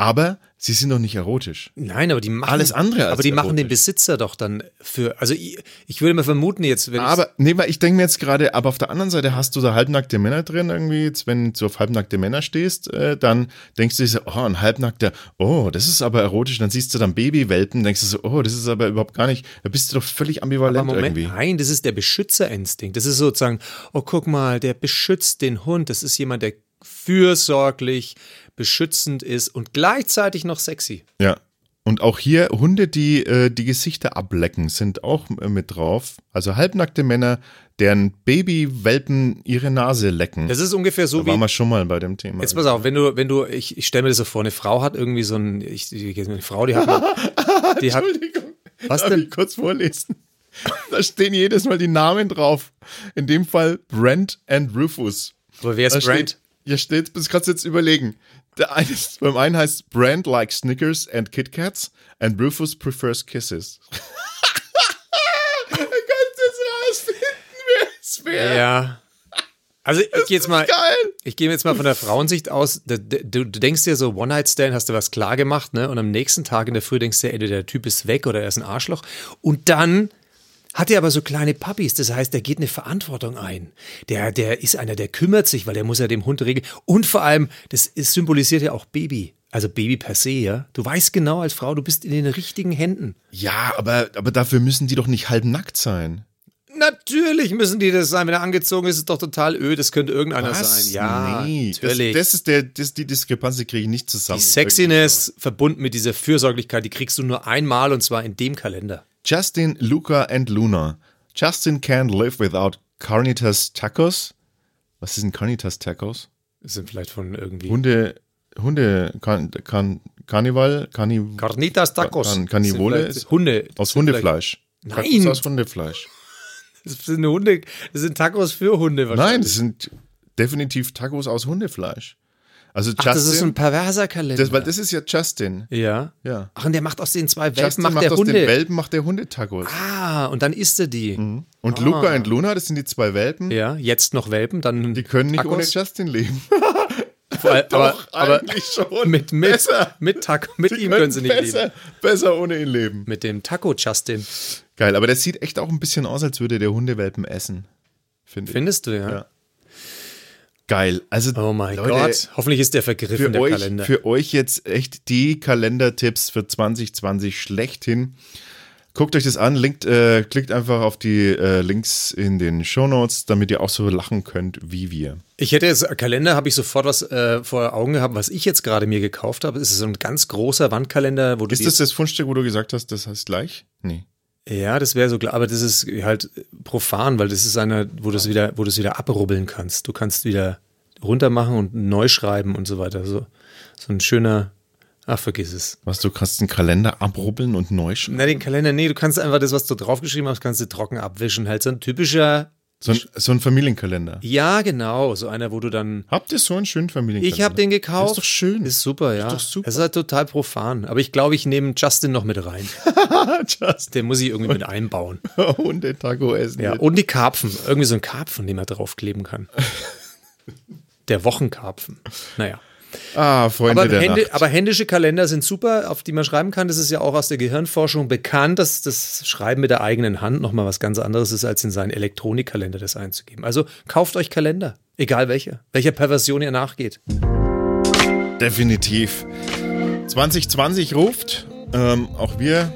Aber sie sind doch nicht erotisch. Nein, aber die machen Alles andere als aber die machen den erotisch. Besitzer doch dann für. Also ich, ich würde mal vermuten jetzt, wenn Aber, nee, weil ich denke mir jetzt gerade, aber auf der anderen Seite hast du da halbnackte Männer drin irgendwie. Jetzt, wenn du auf halbnackte Männer stehst, äh, dann denkst du dir so, oh, ein halbnackter, oh, das ist aber erotisch. Dann siehst du dann Babywelpen, denkst du so, oh, das ist aber überhaupt gar nicht, da bist du doch völlig ambivalent Aber Moment, irgendwie. nein, das ist der Beschützerinstinkt. Das ist sozusagen, oh, guck mal, der beschützt den Hund. Das ist jemand, der fürsorglich, beschützend ist und gleichzeitig noch sexy. Ja. Und auch hier Hunde, die äh, die Gesichter ablecken, sind auch äh, mit drauf. Also halbnackte Männer, deren Babywelpen ihre Nase lecken. Das ist ungefähr so da waren wie. wir schon mal bei dem Thema. Jetzt pass auf, wenn du, wenn du, ich, ich stelle mir das so vor, eine Frau hat irgendwie so ein, ich, ich, eine Frau, die hat, die hat, Entschuldigung. Was Darf denn? ich kurz vorlesen? Da stehen jedes Mal die Namen drauf. In dem Fall Brent and Rufus. aber wer Da ist Brand? steht, hier steht, das kannst du jetzt überlegen. Der eine ist, beim einen heißt Brent likes Snickers and Kit Kats and Rufus prefers kisses. Ja. Also ich gehe jetzt mal, Geil. ich gehe jetzt mal von der Frauensicht aus. Du, du, du denkst dir so One Night Stand, hast du was klar gemacht, ne? Und am nächsten Tag in der Früh denkst du, ey, der Typ ist weg oder er ist ein Arschloch. Und dann hat er aber so kleine Puppies, das heißt, der geht eine Verantwortung ein. Der, der ist einer, der kümmert sich, weil der muss ja dem Hund regeln. Und vor allem, das ist, symbolisiert ja auch Baby. Also Baby per se, ja. Du weißt genau als Frau, du bist in den richtigen Händen. Ja, aber, aber dafür müssen die doch nicht halbnackt sein. Natürlich müssen die das sein. Wenn er angezogen ist, ist es doch total öd. Das könnte irgendeiner sein. Ja, nee, natürlich. Das, das ist der, das, die Diskrepanz, die kriege ich nicht zusammen. die Sexiness verbunden mit dieser Fürsorglichkeit, die kriegst du nur einmal und zwar in dem Kalender. Justin, Luca and Luna. Justin can't live without Carnitas Tacos. Was ist ein Carnitas Tacos? Das sind vielleicht von irgendwie. Hunde, Hunde, kan, kan, Karneval, Karni, Carnitas Tacos. Kan- sind vielleicht Hunde. aus sind Hundefleisch. Nein. Tacos aus Hundefleisch. Das sind Hunde. Das sind Tacos für Hunde Nein, wahrscheinlich. das sind definitiv Tacos aus Hundefleisch. Also Ach, Justin, das ist ein perverser Kalender. das, weil das ist ja Justin. ja. Ja. Ach, und der macht aus den zwei Welpen, Justin macht, macht der aus Hunde. den Welpen macht der Hundetacos. ah, und dann isst er die. Und Luca und Luna, das sind die zwei Welpen, Ja, jetzt noch Welpen, dann die können nicht Tacos. ohne Justin leben. Vor allem- Doch, aber eigentlich schon. mit, mit, Besser. mit, Taco, mit ihm können sie nicht besser, leben. besser ohne ihn leben. Mit dem Taco Justin. Geil, aber das sieht echt auch ein bisschen aus, als würde der Hundewelpen essen. Finde ich. Findest du, ja? Ja. Geil. Also, Oh mein Leute, Gott. Hoffentlich ist der vergriffen, für der euch, Kalender. für euch jetzt echt die Kalendertipps für 2020 schlechthin. Guckt euch das an, linkt, äh, klickt einfach auf die äh, Links in den Shownotes, damit ihr auch so lachen könnt wie wir. Ich hätte jetzt, Kalender habe ich sofort was äh, vor Augen gehabt, was ich jetzt gerade mir gekauft habe. Es ist so ein ganz großer Wandkalender, wo du Ist das das Fundstück, wo du gesagt hast, das heißt gleich? Nee. Ja, das wäre so klar, aber das ist halt profan, weil das ist einer, wo du es wieder, wo du es wieder abrubbeln kannst. Du kannst wieder runter machen und neu schreiben und so weiter. So, so ein schöner, ach, vergiss es. Was, du kannst einen Kalender abrubbeln und neu schreiben? Na, den Kalender, nee, du kannst einfach das, was du draufgeschrieben hast, kannst du trocken abwischen. Halt so ein typischer, So ein, so ein Familienkalender. ja, genau, so einer, wo du dann, Habt ihr so einen schönen Familienkalender? ich habe den gekauft. Ist doch schön. Ist super, ja. doch super. Es ist halt total profan. Aber ich glaube, ich nehme Justin noch mit rein. Just Den muss ich irgendwie mit einbauen. Hundetaco essen. Ja, und die Karpfen. Irgendwie so ein Karpfen, den man draufkleben kann. Der Wochenkarpfen. Naja. Ah, Freunde Aber, der Hände, Nacht. aber händische Kalender sind super, auf die man schreiben kann. Das ist ja auch aus der Gehirnforschung bekannt, dass das Schreiben mit der eigenen Hand nochmal was ganz anderes ist, als in seinen Elektronikkalender das einzugeben. Also kauft euch Kalender. Egal welcher. Welcher Perversion ihr nachgeht. Definitiv. 2020 ruft. Ähm, auch wir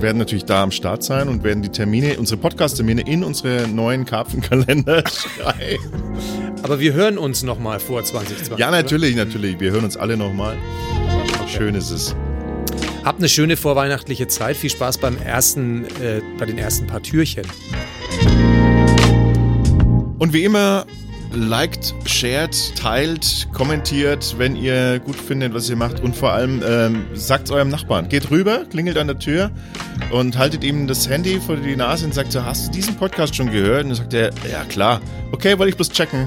werden natürlich da am Start sein und werden die Termine, unsere Podcast-Termine in unsere neuen Karpfenkalender schreiben. Aber wir hören uns nochmal vor 2020. Ja, oder? natürlich, natürlich. Wir hören uns alle nochmal. Schön ist es. Habt eine schöne vorweihnachtliche Zeit. Viel Spaß beim ersten, äh, bei den ersten paar Türchen. Und wie immer, liked, shared, teilt, kommentiert, wenn ihr gut findet, was ihr macht. Und vor allem ähm, sagt eurem Nachbarn. Geht rüber, klingelt an der Tür und haltet ihm das Handy vor die Nase und sagt so, hast du diesen Podcast schon gehört? Und dann sagt er, ja klar. Okay, wollte ich bloß checken.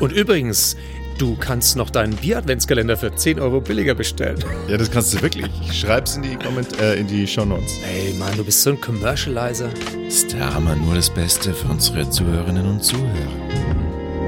Und übrigens, du kannst noch deinen Bier-Adventskalender für 10 Euro billiger bestellen. Ja, das kannst du wirklich. Schreib's in die, Comment äh, in die Show Notes. Ey, Mann, du bist so ein Commercializer. Ist der Hammer nur das Beste für unsere Zuhörerinnen und Zuhörer.